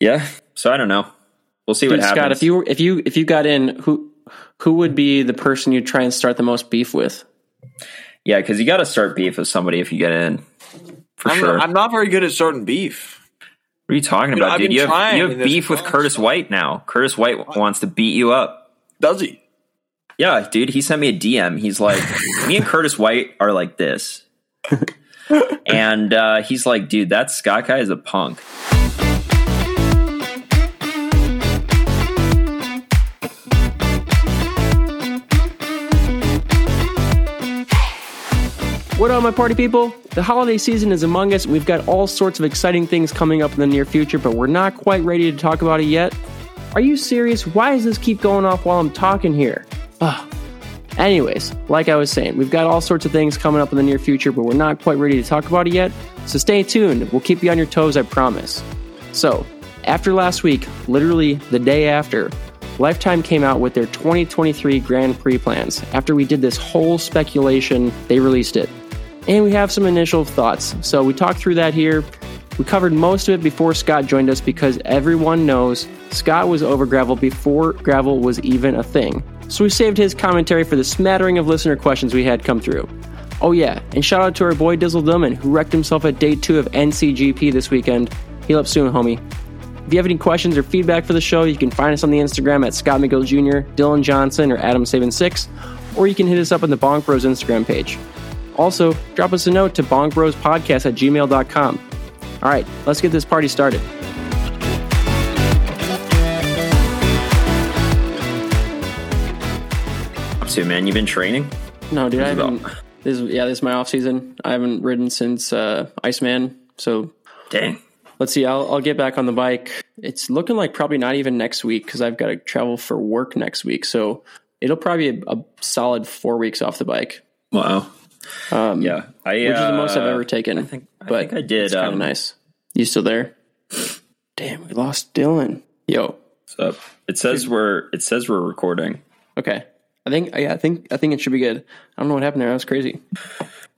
Yeah. So I don't know. We'll see Dude, what happens. Scott, if you if you if you got in, who who would be the person you'd try and start the most beef with? yeah, because you got to start beef with somebody if you get in. For I'm, sure. I'm not very good at starting beef. what are you talking Dude, about, I've dude? You have, you have beef with class. Curtis White now. Curtis White wants to beat you up. Does he? Yeah, dude, he sent me a DM. He's like, me and Curtis White are like this. and uh, he's like, dude, that Scott guy is a punk. What up, my party people? The holiday season is among us. We've got all sorts of exciting things coming up in the near future, but we're not quite ready to talk about it yet. Are you serious? Why does this keep going off while I'm talking here? Ugh. Anyways, like I was saying, we've got all sorts of things coming up in the near future, but we're not quite ready to talk about it yet. So stay tuned. We'll keep you on your toes, I promise. So, after last week, literally the day after, Lifetime came out with their 2023 Grand Prix plans. After we did this whole speculation, they released it. And we have some initial thoughts. So we talked through that here. We covered most of it before Scott joined us because everyone knows Scott was over gravel before gravel was even a thing. So we saved his commentary for the smattering of listener questions we had come through. Oh yeah, and shout out to our boy Dizzle Dillman who wrecked himself at day two of NCGP this weekend. Heal up soon, homie. If you have any questions or feedback for the show, you can find us on the Instagram at Scott McGill Jr., Dylan Johnson, or Adam76, or you can hit us up on the Bonk Bros Instagram page. Also, drop us a note to bonkbrospodcast at gmail.com. All right, let's get this party started. Up to man, you've been training. No, dude, I haven't. This yeah, this is my off season. I haven't ridden since uh, Iceman. So Dang. let's see. I'll, I'll get back on the bike. It's looking like probably not even next week because I've got to travel for work next week. So it'll probably be a, a solid four weeks off the bike, Wow. Um, Yeah, I, which is the most I've uh, ever taken. I think I but think I did. It's kind of um, nice. You still there? Damn, we lost Dylan. Yo, So it says we're it says we're recording. okay. I think yeah, I think I think it should be good. I don't know what happened there. That was crazy.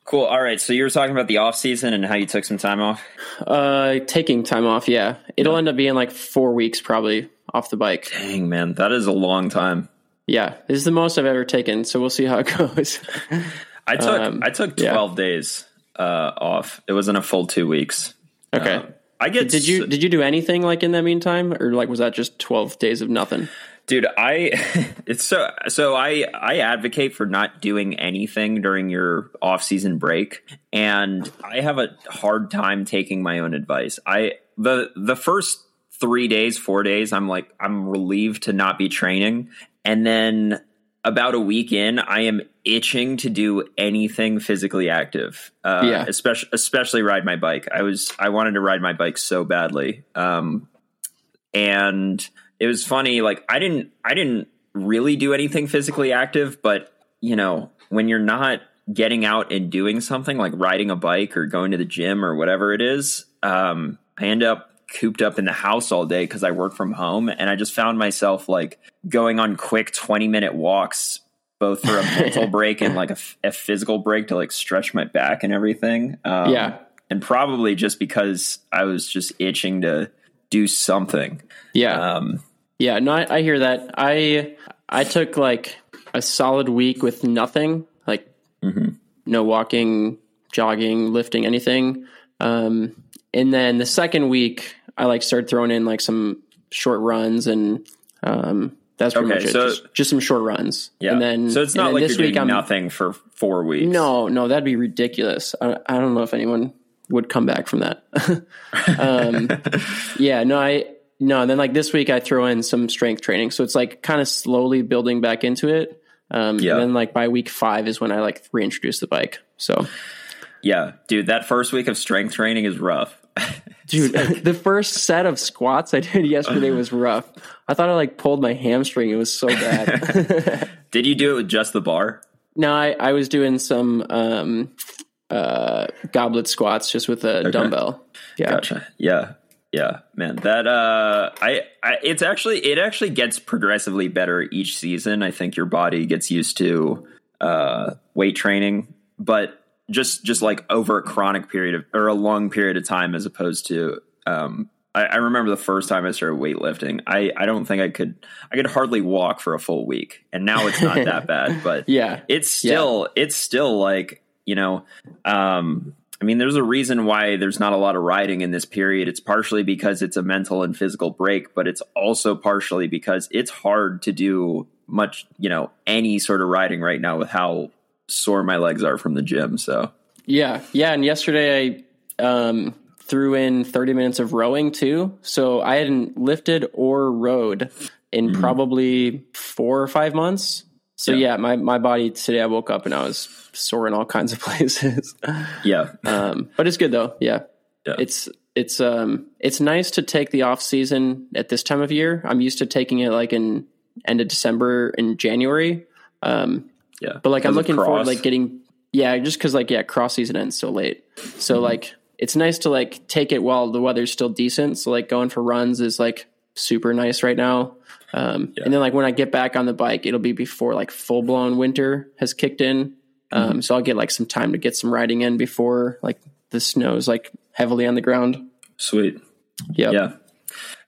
Cool. All right. So you were talking about the off season and how you took some time off. Uh, taking time off. Yeah, it'll end up being like four weeks probably off the bike. Dang man, that is a long time. Yeah, this is the most I've ever taken. So we'll see how it goes. I took Um, I took yeah. twelve days uh, off. It wasn't a full two weeks. okay. Uh, I get did you did you do anything like in that meantime, or like was that just twelve days of nothing? dude i it's so so i i advocate for not doing anything during your off season break and i have a hard time taking my own advice i the the first three days four days i'm like i'm relieved to not be training and then about a week in i am itching to do anything physically active uh Yeah. especially especially ride my bike i was i wanted to ride my bike so badly um and it was funny like i didn't i didn't really do anything physically active but you know when you're not getting out and doing something like riding a bike or going to the gym or whatever it is um i end up cooped up in the house all day because i work from home and i just found myself like going on quick 20 minute walks both for a mental break and like a physical break to like stretch my back and everything um, Yeah. and probably just because i was just itching to do something Yeah, um yeah. No, I, I hear that. I I took like a solid week with nothing, like mhm. no walking, jogging, lifting, anything. Um, and then the second week, I like started throwing in like some short runs, and um, that's pretty Okay, much it. so- just, just some short runs. Yeah. And then so it's not like this you're week doing I'm nothing for four weeks. no, no, that'd be ridiculous. I, I don't know if anyone would come back from that. um, yeah, no, I no. And then like this week, I throw in some strength training, so it's like kind of slowly building back into it. Um, Yeah. And then like by week five is when I like reintroduce the bike. So, Yeah, dude, that first week of strength training is rough. dude, the first set of squats I did yesterday was rough. I thought I like pulled my hamstring. It was so bad. Did you do it with just the bar? no, I, I was doing some um, uh, goblet squats just with a dumbbell. Yeah. Gotcha. Yeah. Yeah, man. That uh I, I it's actually it actually gets progressively better each season. I think your body gets used to uh weight training, but just just like over a chronic period of or a long period of time as opposed to um I, I remember the first time I started weightlifting. I, I don't think I could I could hardly walk for a full week, and now it's not that bad. But Yeah. it's still it's still like you know um i mean there's a reason why there's not a lot of riding in this period it's partially because it's a mental and physical break but it's also partially because it's hard to do much you know any sort of riding right now with how sore my legs are from the gym so Yeah, yeah. And yesterday I um, threw in 30 minutes of rowing too. So I hadn't lifted or rowed in probably four or five months. So Yeah. yeah. my my body today I woke up and I was sore in all kinds of places. yeah um, but it's good though. Yeah. Yeah. It's it's um it's nice to take the off season at this time of year. I'm used to taking it like in end of December and January. Um, yeah but like I'm looking forward to like getting yeah, just because like yeah, cross season ends so late. So Mm-hmm. like it's nice to like take it while the weather's still decent. So like going for runs is like super nice right now. Um, Yeah. And then like when I get back on the bike, it'll be before like full blown winter has kicked in. Um, Mm-hmm. So I'll get like some time to get some riding in before like the snow's like heavily on the ground. sweet Yep. yeah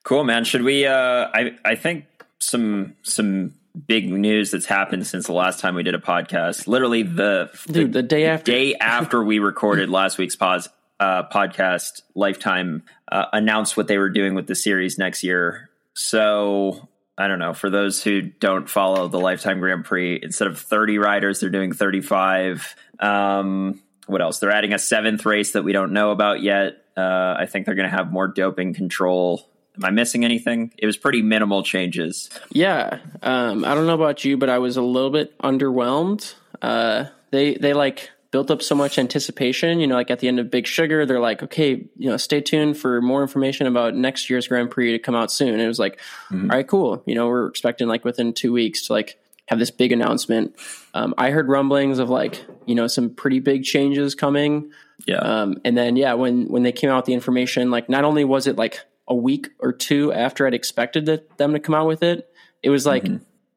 cool man should we uh i i think some some big news that's happened since the last time we did a podcast literally the Dude, the day after. day after we recorded last week's pos, uh, podcast, Lifetime uh, announced what they were doing with the series next year. So I don't know. For those who don't follow the Lifetime Grand Prix, instead of 30 riders, they're doing 35. Um, what else? They're adding a seventh race that we don't know about yet. Uh, I think they're going to have more doping control. Am I missing anything? It was pretty minimal changes. Yeah. Um, I don't know about you, but I was a little bit underwhelmed. Uh, they they like built up so much anticipation. You know, like at the end of Big Sugar, they're like, okay, you know, stay tuned for more information about next year's Grand Prix to come out soon. And it was like, all right, cool. You know, we're expecting like within two weeks to like have this big announcement. Um, I heard rumblings of like, you know, some pretty big changes coming. Yeah. Um, and then yeah, when when they came out with the information, like not only was it like a week or two after I'd expected that, them to come out with it, it was like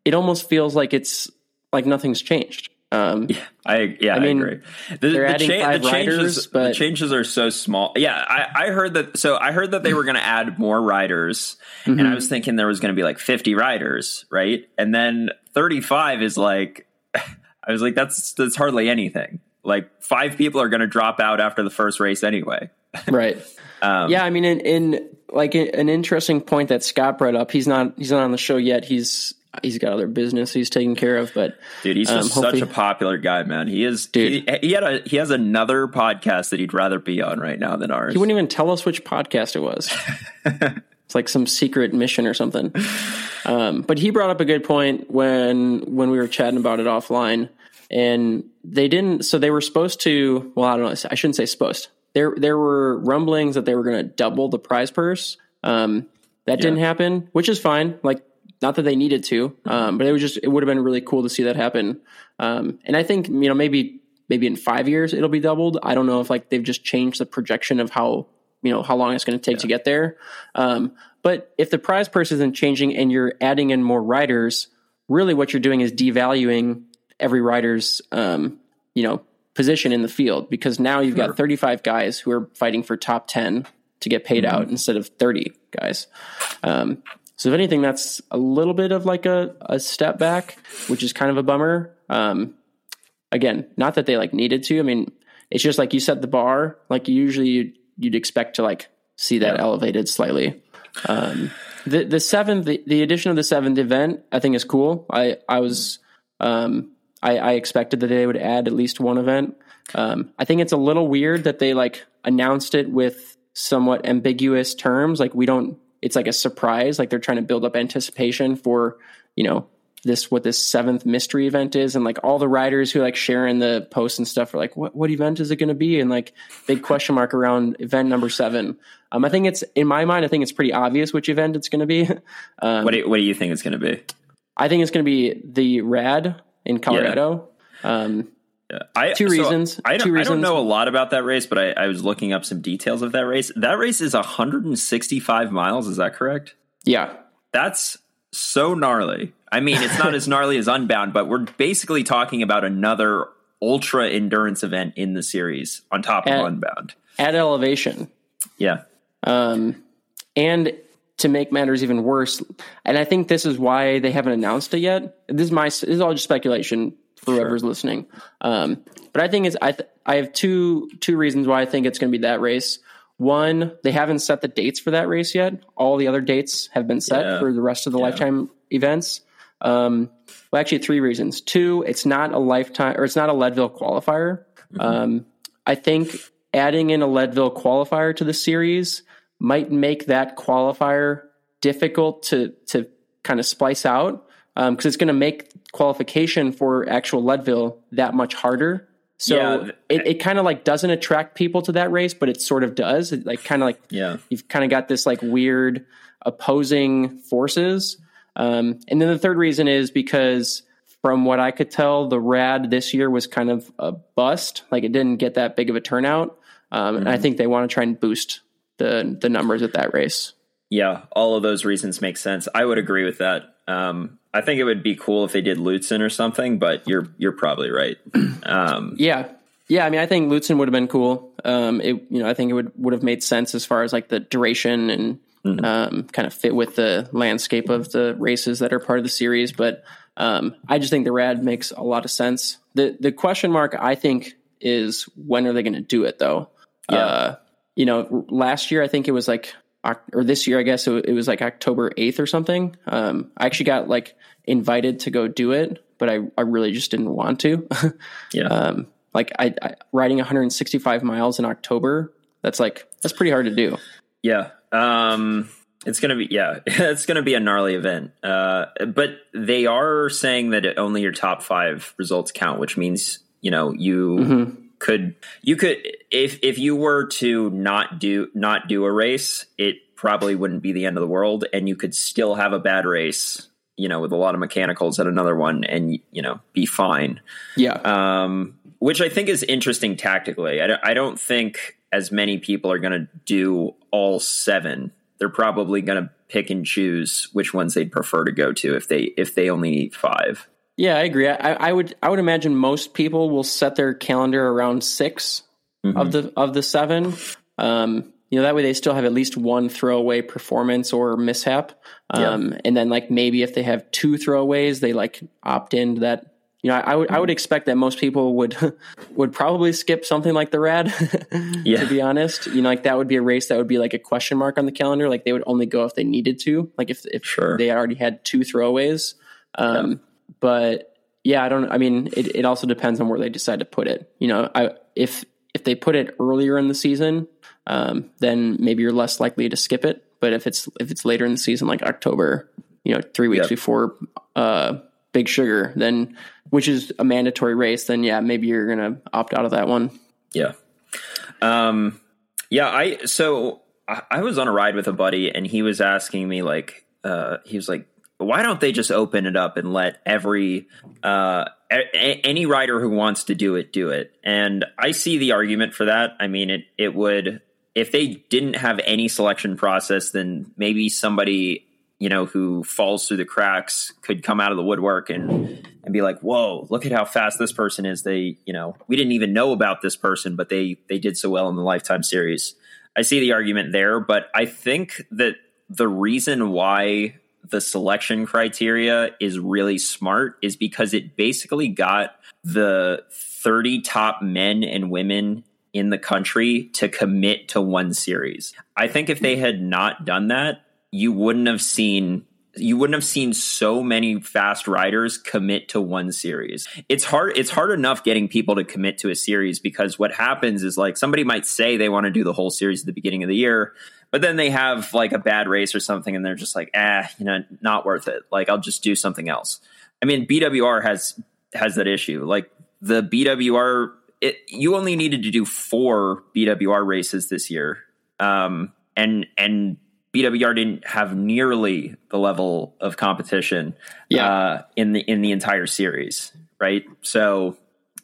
it almost feels like it's like nothing's changed. Um, I yeah, I, mean, agree. The, they're the adding five the changes, riders, the changes are so small. Yeah, I, I heard that. So I heard that they were going to add more riders, and Mm-hmm. I was thinking there was going to be like fifty riders, right? And then thirty-five is like, I was like, that's that's hardly anything. Like five people are going to drop out after the first race anyway. right. Um, yeah, I mean, in, in like an interesting point that Scott brought up. He's not he's not on the show yet. He's he's got other business he's taking care of, but Dude, he's Um, such a popular guy, man. He is. Dude. he, he had a he has another podcast that he'd rather be on right now than ours. he wouldn't even tell us which podcast it was. it's like some secret mission or something. Um, but he brought up a good point when when we were chatting about it offline, and they didn't. So they were supposed to. Well, I don't know. I shouldn't say supposed. There there were rumblings that they were going to double the prize purse. Um, that didn't happen, which is fine. Like not that they needed to, um, but it was just it would have been really cool to see that happen. Um, and I think you know maybe maybe in five years it'll be doubled. I don't know if like they've just changed the projection of how you know how long it's going to take to get there. Um, but if the prize purse isn't changing and you're adding in more riders, really what you're doing is devaluing every rider's um, you know position in the field because now you've got 35 guys who are fighting for top 10 to get paid out instead of 30 guys. Um, so if anything, that's a little bit of like a, a step back, which is kind of a bummer. Um, again, not that they like needed to. I mean, it's just like you set the bar. Like usually you'd, you'd expect to like see that elevated slightly. Um, the the seventh, the, the addition of the seventh event, I think is cool. I I was um, I, I expected that they would add at least one event. Um, I think it's a little weird that they like announced it with somewhat ambiguous terms. Like we don't. It's like a surprise. Like they're trying to build up anticipation for you know this what this seventh mystery event is, and like all the riders who like share in the posts and stuff are like, what what event is it going to be? And like big question mark around event number seven. Um, I think it's in my mind. I think it's pretty obvious which event it's going to be. Um, what do you, what do you think it's going to be? I think it's going to be the Rad in Colorado. Um, I, Two so reasons. I don't, Two I don't know a lot about that race, but I, I was looking up some details of that race. That race is 165 miles. Is that correct? yeah, That's so gnarly. I mean, it's not as gnarly as Unbound, but we're basically talking about another ultra endurance event in the series on top of At- Unbound. at elevation. Yeah. Um, and to make matters even worse, and I think this is why they haven't announced it yet. This is my this is all just speculation for whoever's listening. Um, but I think it's I th- I have two two reasons why I think it's going to be that race. One, they haven't set the dates for that race yet. All the other dates have been set Yeah. for the rest of the Yeah. lifetime events. Um, well, actually, three reasons. Two, it's not a lifetime or it's not a Leadville qualifier. Um, I think adding in a Leadville qualifier to the series might make that qualifier difficult to to kind of splice out because it's going to make qualification for actual Leadville that much harder. So Yeah, it, it kind of like doesn't attract people to that race, but it sort of does. It like kind of like Yeah. you've kind of got this like weird opposing forces. Um, and then the third reason is because from what I could tell, the rad this year was kind of a bust. Like it didn't get that big of a turnout. Um, And I think they want to try and boost the the numbers at that race. Yeah, all of those reasons make sense. I would agree with that. Um, I think it would be cool if they did Lutsen or something, but you're you're probably right. Um, Yeah. Yeah, I mean, I think Lutsen would have been cool. Um, it, you know, I think it would would have made sense as far as like the duration and um, kind of fit with the landscape of the races that are part of the series. But um, I just think the rad makes a lot of sense. the The question mark, I think, is when are they going to do it though? Yeah. Uh, you know, last year I think it was like, or this year I guess it, was like October eighth or something. Um, I actually got like invited to go do it, but I I really just didn't want to. yeah, um, like I, I riding 165 miles in October. That's like that's pretty hard to do. yeah. Um, it's gonna be yeah, it's gonna be a gnarly event. Uh, but they are saying that only your top five results count, which means you know you could you could if if you were to not do not do a race, it probably wouldn't be the end of the world, and you could still have a bad race. You know, with a lot of mechanicals at another one, and you know, be fine. Yeah, um, which I think is interesting tactically. I don't, I don't think as many people are going to do all seven. They're probably going to pick and choose which ones they'd prefer to go to if they if they only need five. Yeah, I agree. I, I would I would imagine most people will set their calendar around 6 of the of the seven. Um, you know that way they still have at least one throwaway performance or mishap. Um, and then like maybe if they have two throwaways, they like opt into that. You know, I, I would I would expect that most people would would probably skip something like the rad. Yeah. to be honest, you know, like that would be a race that would be like a question mark on the calendar. Like they would only go if they needed to. Like if if Sure. they already had two throwaways. Um, But yeah, I don't. I mean, it, it also depends on where they decide to put it. You know, I if if they put it earlier in the season, um, then maybe you're less likely to skip it. But if it's if it's later in the season, like October, you know, three weeks Yep. before uh, Big Sugar, then which is a mandatory race, then yeah, maybe you're gonna opt out of that one. Yeah. Um, yeah, I so I, I was on a ride with a buddy and he was asking me like uh he was like why don't they just open it up and let every uh a- any writer who wants to do it do it. And I see the argument for that. I mean it it would if they didn't have any selection process then maybe somebody you know, who falls through the cracks could come out of the woodwork and and be like, "Whoa, look at how fast this person is." They, you know, we didn't even know about this person, but they they did so well in the Lifetime series. I see the argument there, but I think that the reason why the selection criteria is really smart is because it basically got the 30 top men and women in the country to commit to one series. I think if they had not done that, you wouldn't have seen you wouldn't have seen so many fast riders commit to one series. It's hard it's hard enough getting people to commit to a series because what happens is like somebody might say they want to do the whole series at the beginning of the year, but then they have like a bad race or something and they're just like, "Ah, you know, not worth it. Like I'll just do something else." I mean, BWR has has that issue. Like the BWR it, you only needed to do 4 BWR races this year. Um and and BWR didn't have nearly the level of competition Yeah. uh, in the in the entire series, right? So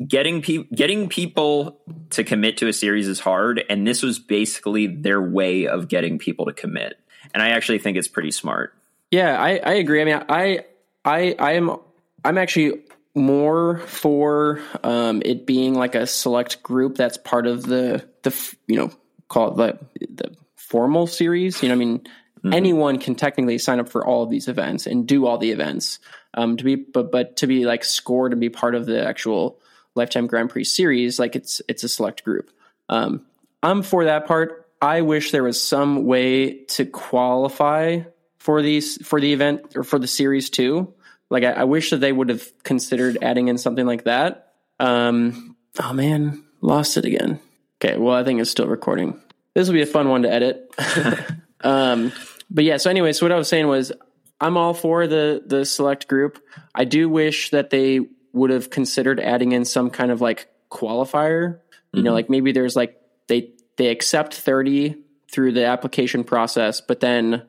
getting pe- getting people to commit to a series is hard, and this was basically their way of getting people to commit. And I actually think it's pretty smart. Yeah, I, I agree. I mean, I I I am I'm actually more for um, it being like a select group that's part of the the you know call it the the formal series. You know, I mean, mm-hmm. anyone can technically sign up for all of these events and do all the events. Um, to be, but but to be like scored and be part of the actual lifetime Grand Prix series, like it's it's a select group. Um, I'm for that part. I wish there was some way to qualify for these for the event or for the series too. Like I, I wish that they would have considered adding in something like that. Um, oh man, lost it again. Okay, well I think it's still recording. This will be a fun one to edit. um, but yeah, so anyway, so what I was saying was I'm all for the the select group. I do wish that they would have considered adding in some kind of like qualifier. Mm-hmm. You know, mm-hmm. like maybe there's like they they accept 30 through the application process, but then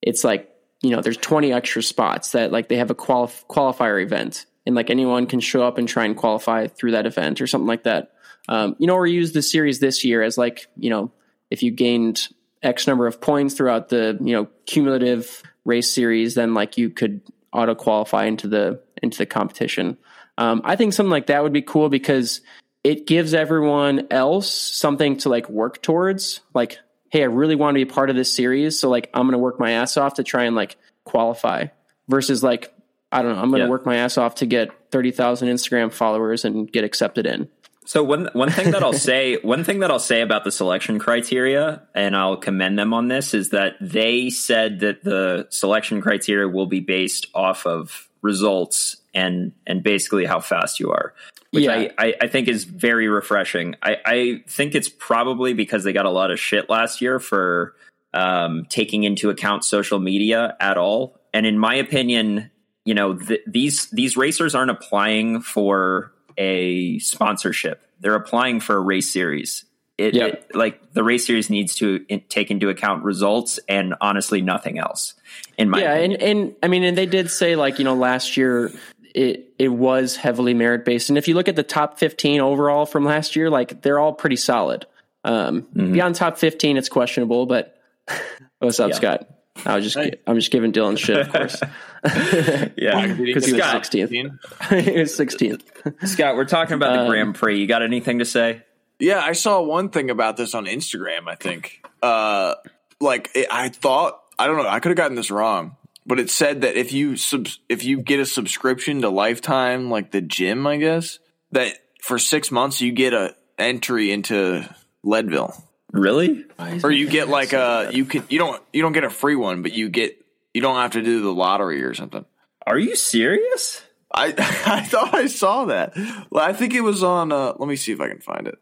it's like, you know, there's 20 extra spots that like they have a qualif- qualifier event and like anyone can show up and try and qualify through that event or something like that. Um, you know, or use the series this year as like, you know, if you gained X number of points throughout the, you know, cumulative race series, then like you could auto qualify into the into the competition. Um, I think something like that would be cool because it gives everyone else something to like work towards. Like, hey, I really want to be part of this series, so like I'm going to work my ass off to try and like qualify. Versus like, I don't know, I'm going to yeah. work my ass off to get thirty thousand Instagram followers and get accepted in. So one one thing that I'll say one thing that I'll say about the selection criteria, and I'll commend them on this, is that they said that the selection criteria will be based off of results and and basically how fast you are which yeah. I, I, I, think is very refreshing. I, I think it's probably because they got a lot of shit last year for um, taking into account social media at all. And in my opinion, you know, th- these these racers aren't applying for a sponsorship; they're applying for a race series. It, yep. it like the race series needs to in, take into account results and honestly nothing else. In my yeah, opinion. and and I mean, and they did say like you know last year it it was heavily merit based. And if you look at the top 15 overall from last year, like they're all pretty solid. Um, mm-hmm. Beyond top 15, it's questionable. But what's up, yeah. Scott? I was just hey. I'm just giving Dylan shit, of course. yeah, because he was 16th. he was 16th. Scott, we're talking about the um, Grand Prix. You got anything to say? Yeah, I saw one thing about this on Instagram. I think, uh, like it, I thought I don't know. I could have gotten this wrong but it said that if you sub if you get a subscription to Lifetime, like the gym, I guess that for six months you get a entry into Leadville. Really? Or you get like a you can you don't you don't get a free one, but you get you don't have to do the lottery or something. Are you serious? I I thought I saw that. Well, I think it was on. Uh, let me see if I can find it.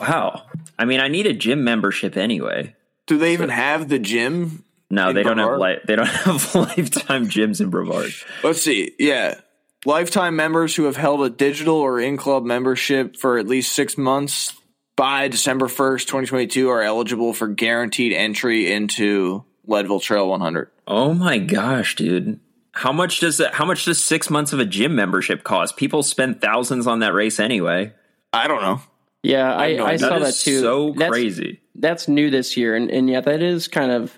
Wow. I mean, I need a gym membership anyway. Do they even have the gym no, they don't have li- they don't have lifetime gyms in Brevard. Let's see. Yeah. Lifetime members who have held a digital or in club membership for at least six months by December 1st, 2022 are eligible for guaranteed entry into Leadville Trail 100. Oh my gosh, dude. How much does that, how much does six months of a gym membership cost? People spend thousands on that race anyway. I don't know. Yeah, I, I, I saw that too. So that's, crazy. That's new this year, and, and yeah, that is kind of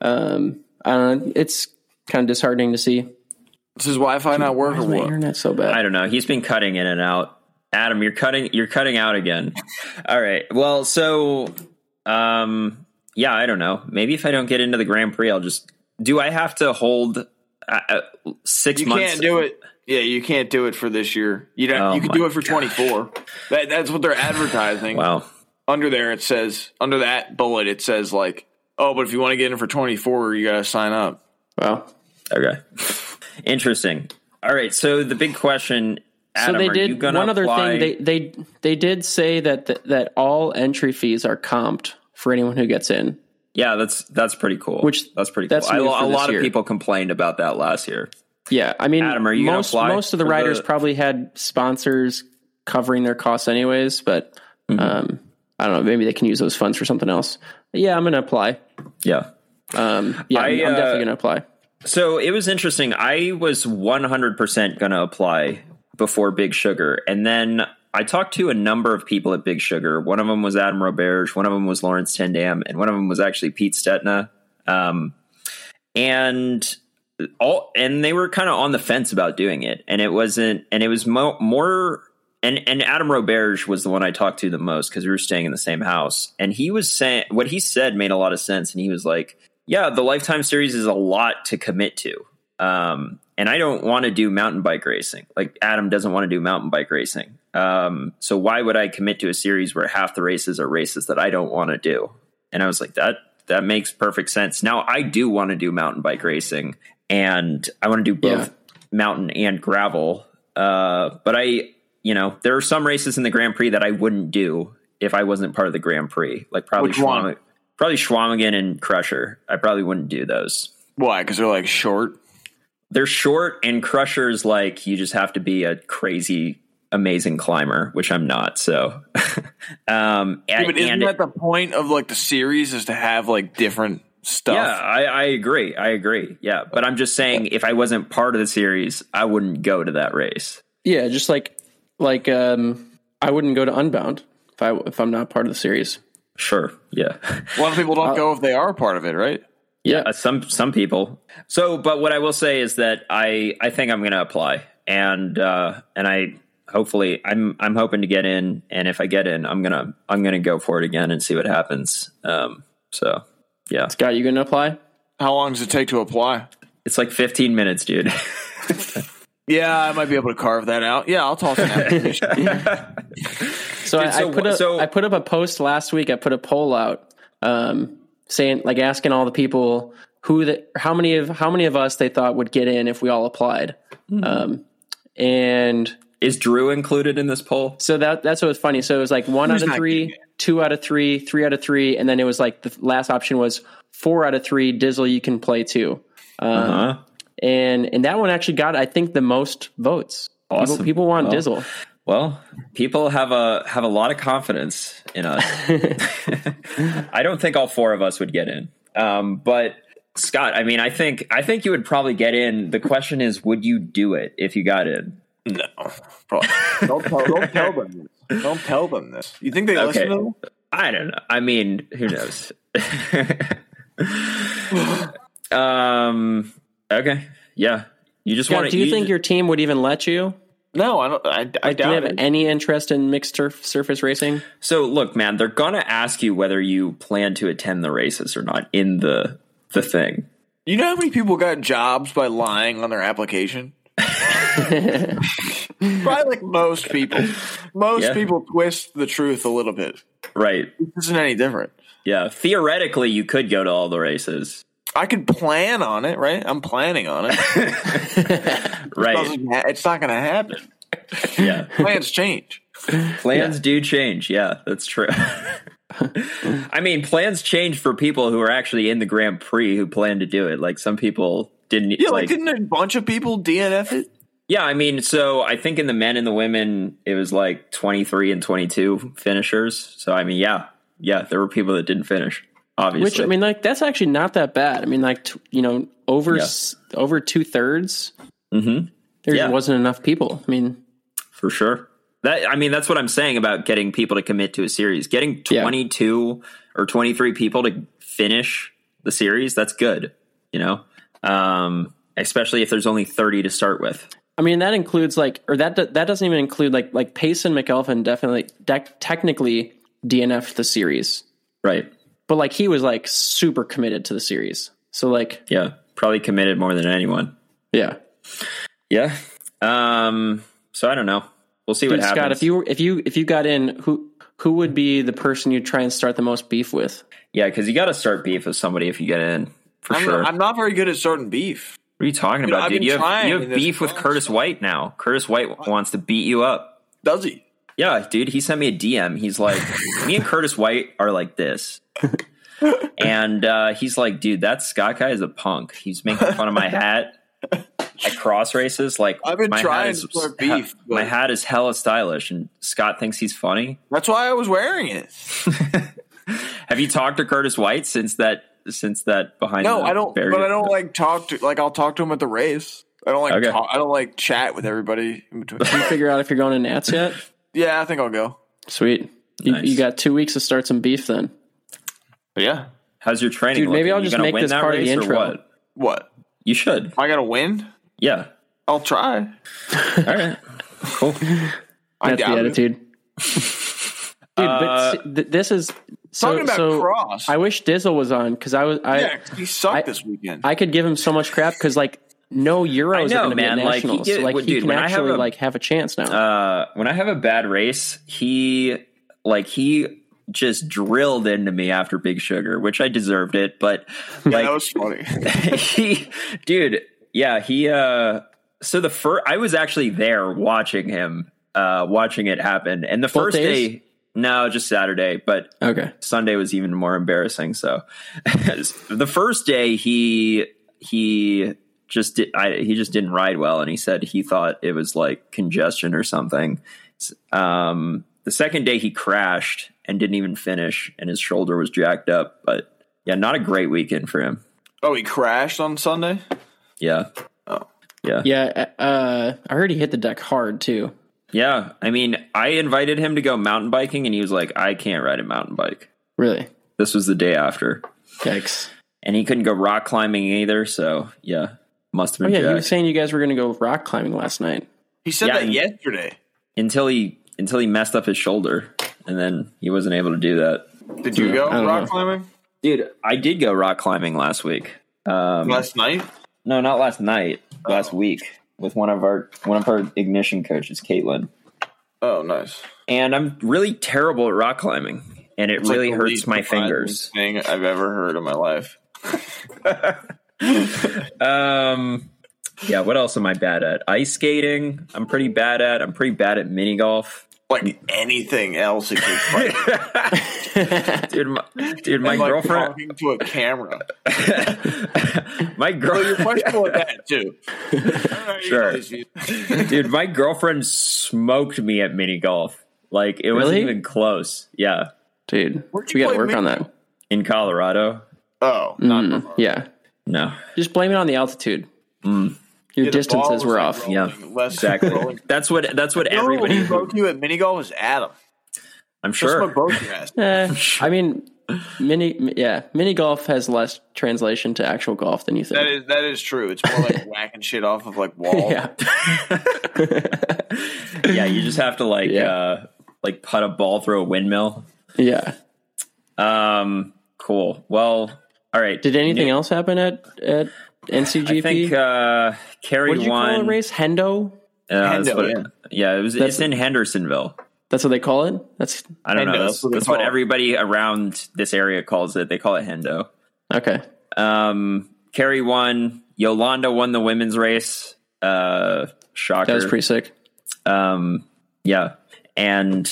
um, I don't know. It's kind of disheartening to see. This is Wi-Fi not working. Why is my internet so bad? I don't know. He's been cutting in and out. Adam, you're cutting. You're cutting out again. All right. Well, so, um, yeah, I don't know. Maybe if I don't get into the Grand Prix, I'll just. Do I have to hold uh, uh six you months? You can't do it. Yeah, you can't do it for this year. You don't. Oh you can do it for twenty four. That, that's what they're advertising. wow. Under there, it says under that bullet, it says like Oh, but if you want to get in for 24, you got to sign up. Well, okay. Interesting. All right. So the big question. Adam, so they did one other apply? thing. They they they did say that th- that all entry fees are comped for anyone who gets in. Yeah, that's that's pretty cool. Which that's pretty that's cool. I, a lot year. of people complained about that last year. Yeah, I mean, Adam, are you most most of the riders the... probably had sponsors covering their costs anyways, but mm-hmm. um, I don't know. Maybe they can use those funds for something else. But yeah, I'm going to apply. Yeah. Um, yeah, I, am uh, definitely going to apply. So it was interesting. I was 100% going to apply before Big Sugar. And then I talked to a number of people at Big Sugar. One of them was Adam Roberge, one of them was Laurens ten Dam, and one of them was actually Pete Stetina. Um, and all and they were kind of on the fence about doing it and it wasn't and it was mo- more and and Adam Roberge was the one I talked to the most because we were staying in the same house, and he was saying what he said made a lot of sense, and he was like, "Yeah, the Lifetime series is a lot to commit to." Um, and I don't want to do mountain bike racing. Like Adam doesn't want to do mountain bike racing. Um, so why would I commit to a series where half the races are races that I don't want to do? And I was like, that that makes perfect sense. Now I do want to do mountain bike racing, and I want to do both Yeah. mountain and gravel. Uh, but I, you know, there are some races in the Grand Prix that I wouldn't do if I wasn't part of the Grand Prix. Like probably? Schwam- probably Chequamegon and Crusher. I probably wouldn't do those. Why? Because they're like short. They're short, and Crusher's like you just have to be a crazy, amazing climber, which I'm not. So, um, Yeah, and, but isn't and- that the point of like the series is to have like different stuff? yeah, I, I agree. I agree. Yeah, but I'm just saying, if I wasn't part of the series, I wouldn't go to that race. Yeah, just like like um, I wouldn't go to Unbound if I if I'm not part of the series. Sure. Yeah. A lot of people don't go if they are part of it, right? Yeah, Uh, some some people. So, but what I will say is that I I think I'm going to apply, and uh, and I hopefully I'm I'm hoping to get in, and if I get in, I'm gonna I'm gonna go for it again and see what happens. Um, so yeah, Scott, you gonna apply? How long does it take to apply? it's like 15 minutes, dude. Yeah, I might be able to carve that out. Yeah, I'll toss an application. So, I, so I put wh- a, so- I put up a post last week. I put a poll out, um, saying like asking all the people who the how many of how many of us they thought would get in if we all applied, Hmm. um, and Is Drew included in this poll? so that that's what was funny. So it was like one Who's out of three, two out of three, three out of three, and then it was like the last option was four out of three. Dizzle, you can play too, um, Huh? and and that one actually got I think the most votes. Awesome. People, people want Well, Dizzle. Well, people have a have a lot of confidence in us. I don't think all four of us would get in, um, but Scott, I mean, I think I think you would probably get in. The question is, would you do it if you got in? no, probably. Don't tell, don't tell them this. Don't tell them this. You think they Okay. listen to them? I don't know. I mean, who knows? um. Okay. Yeah. You just want to. do you think your team would even let you? No, I don't. I, I Do you have it. any interest in mixed turf surface racing? So look, man, they're gonna ask you whether you plan to attend the races or not in the the thing. You know how many people got jobs by lying on their application? Probably like most people. Most Yeah. people twist the truth a little bit. Right. This isn't any different. Yeah. Theoretically, you could go to all the races. I could plan on it, right? I'm planning on it. Right. It's not going to happen. Yeah. Plans change. Plans do change. Yeah, that's true. I mean, plans change for people who are actually in the Grand Prix who plan to do it. Like some people didn't. Yeah, like, like didn't a bunch of people DNF it? Yeah, I mean, so I think in the men and the women, it was like 23 and 22 finishers. So, I mean, yeah, yeah, there were people that didn't finish, obviously. Which I mean, like that's actually not that bad. I mean, like t- you know, over Yeah. s- over two thirds, hmm there Yeah. wasn't enough people. I mean, for sure. That I mean, that's what I'm saying about getting people to commit to a series. Getting Yeah. 22 or 23 people to finish the series, that's good, you know? Um, especially if there's only 30 to start with. I mean that includes like, or that that doesn't even include like like Payson McElveen definitely dec technically DNF'd the series, Right. But like he was like super committed to the series. So like, Yeah. Probably committed more than anyone. yeah, Yeah. Um, so I don't know. We'll see what happens. Scott, if you if you if you got in, who who would be the person you'd try and start the most beef with? Yeah, because you got to start beef with somebody if you get in, for I'm, sure. I'm not very good at starting beef. what are you talking know, about, I've dude? You have, you have beef with. Curtis White now. Curtis White wants to beat you up. Does he? Yeah, dude, he sent me a DM. He's like, me and Curtis White are like this. and uh, he's like, dude, that Scott guy is a punk. He's making fun of my hat at cross races. Like, I've been my trying hat is, to start beef, ha- my hat is hella stylish, and Scott thinks he's funny. That's why I was wearing it. Have you talked to Curtis White since that? Since that behind No, the I don't. barrier? But I don't like talk to. Like I'll talk to him at the race. I don't like. Okay. Talk, I don't like chat with everybody in between. Can you figure out if you're going to Nats yet? Yeah, I think I'll go. Sweet. You, Nice. you got two weeks to start some beef then. Yeah. How's your training? Dude, maybe looking? I'll You just gonna make win this that part of the intro. What? What? You should. I got to win. Yeah. I'll try. All right. Cool. That's the attitude. Dude, Uh, but th- this is so, Talking about so Cross. I wish Dizzle was on because I was I yeah, he sucked I- this weekend. I could give him so much crap because like no Euros I know, are going to be at man, like, he nationals, get- so like well, he dude, can when I have actually a- like have a chance now. Uh, when I have a bad race, he like he just drilled into me after Big Sugar, which I deserved it. But yeah, like that was funny. he, dude, yeah, he. uh So the first, I was actually there watching him, uh watching it happen, and the Both first days? day, no, just Saturday, but okay, Sunday was even more embarrassing. So the first day he he just did I, he just didn't ride well, and he said he thought it was like congestion or something. Um, the second day he crashed and didn't even finish, and his shoulder was jacked up. But yeah, not a great weekend for him. oh, he crashed on Sunday. Yeah, Oh, yeah, yeah. Uh, I heard he hit the deck hard too. yeah. I mean, I invited him to go mountain biking, and he was like, "I can't ride a mountain bike." Really, This was the day after. yikes! and he couldn't go rock climbing either. So yeah, must have been. Oh been yeah, you were jacked. saying you guys were going to go rock climbing last night. he said Yeah, that and- yesterday. until he until he messed up his shoulder, and then he wasn't able to do that. Did you go I don't rock know. climbing Dude, I did go rock climbing last week. Um, last night? no, not last night. Last week with one of our one of our ignition coaches, Caitlin. Oh, nice. And I'm really terrible at rock climbing, and it It's like really the hurts least my surprising fingers. Thing I've ever heard in my life. Um, yeah. What else am I bad at? Ice skating. I'm pretty bad at. I'm pretty bad at mini golf. Like anything else, it could dude, my, dude, my like girlfriend, talking to a camera. my Well, girl, you're questionable at that too. Sure. dude, my girlfriend smoked me at mini golf. Like it wasn't even close. Yeah, Dude, we got to play work on that. in Colorado. Oh, not Mm, yeah, No, just blame it on the altitude. Your Yeah, distances was, were like, off. rolling, Yeah, less exactly. rolling. that's what that's what You everybody. who Who, broke you at mini golf was Adam. I'm That's sure. what broke your ass. Eh, I mean, mini yeah, mini golf has less translation to actual golf than you think. That is that is true. It's more like whacking shit off of like walls. yeah, yeah, you just have to like Yeah. uh like put a ball through a windmill. yeah. Um, cool. Well, all right. Did anything else happen at at NCGP? I think uh, Carrie what did you won. call it? Race Hendo. Uh, Hendo, what- yeah. yeah, it was. That's- it's in Hendersonville. That's what they call it. That's I don't Hendo, know. that's That's, what that's what everybody around this area calls it. They call it Hendo. okay. Um, Carrie won. Yolanda won the women's race. Uh, shocker. That was pretty sick. Um, yeah, and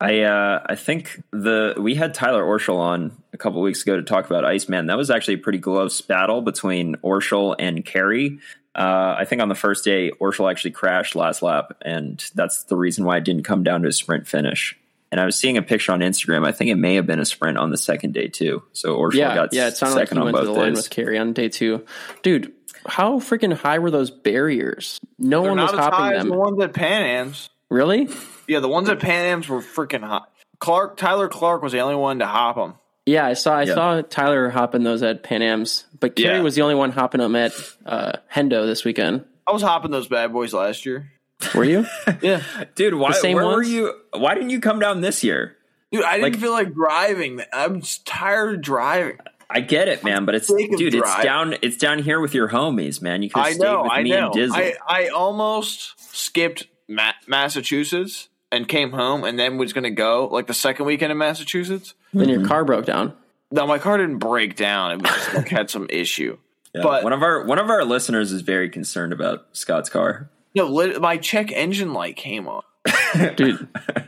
I uh, I think the we had Tyler Orschel on a couple weeks ago to talk about Iceman. That was actually a pretty close battle between Orschel and Carey. Uh, I think on the first day, Orschel actually crashed last lap, and that's the reason why it didn't come down to a sprint finish. And I was seeing a picture on Instagram. I think it may have been a sprint on the second day too. So Orschel Yeah, got yeah. It sounded like second he on went to both the line with Carrie on day two. Dude, how freaking high were those barriers? No They're one was not as high hopping as them. the ones at Pan Am's. Really? Yeah, the ones at Pan Am's were freaking hot. Clark Tyler Clark was the only one to hop them. Yeah, I saw. I Yeah. saw Tyler hopping those at Pan Am's, but Carrie Yeah. was the only one hopping them at uh, Hendo this weekend. I was hopping those bad boys last year. Were you? Yeah, Dude, why? same Where were you? Why didn't you come down this year? dude, I didn't Like- feel like driving. I'm just tired of driving. I get it, man, but it's dude, it's drive. down it's down here with your homies, man. You could have I stayed know, with I me know. and Dizzle. I, I almost skipped Ma- Massachusetts and came home, and then was going to go like the second weekend in Massachusetts. then Mm-hmm. your car broke down. No, my car didn't break down. It was just like had some issue. Yeah, but- one of our one of our listeners is very concerned about Scott's car. No, lit- my check engine light came on. Dude,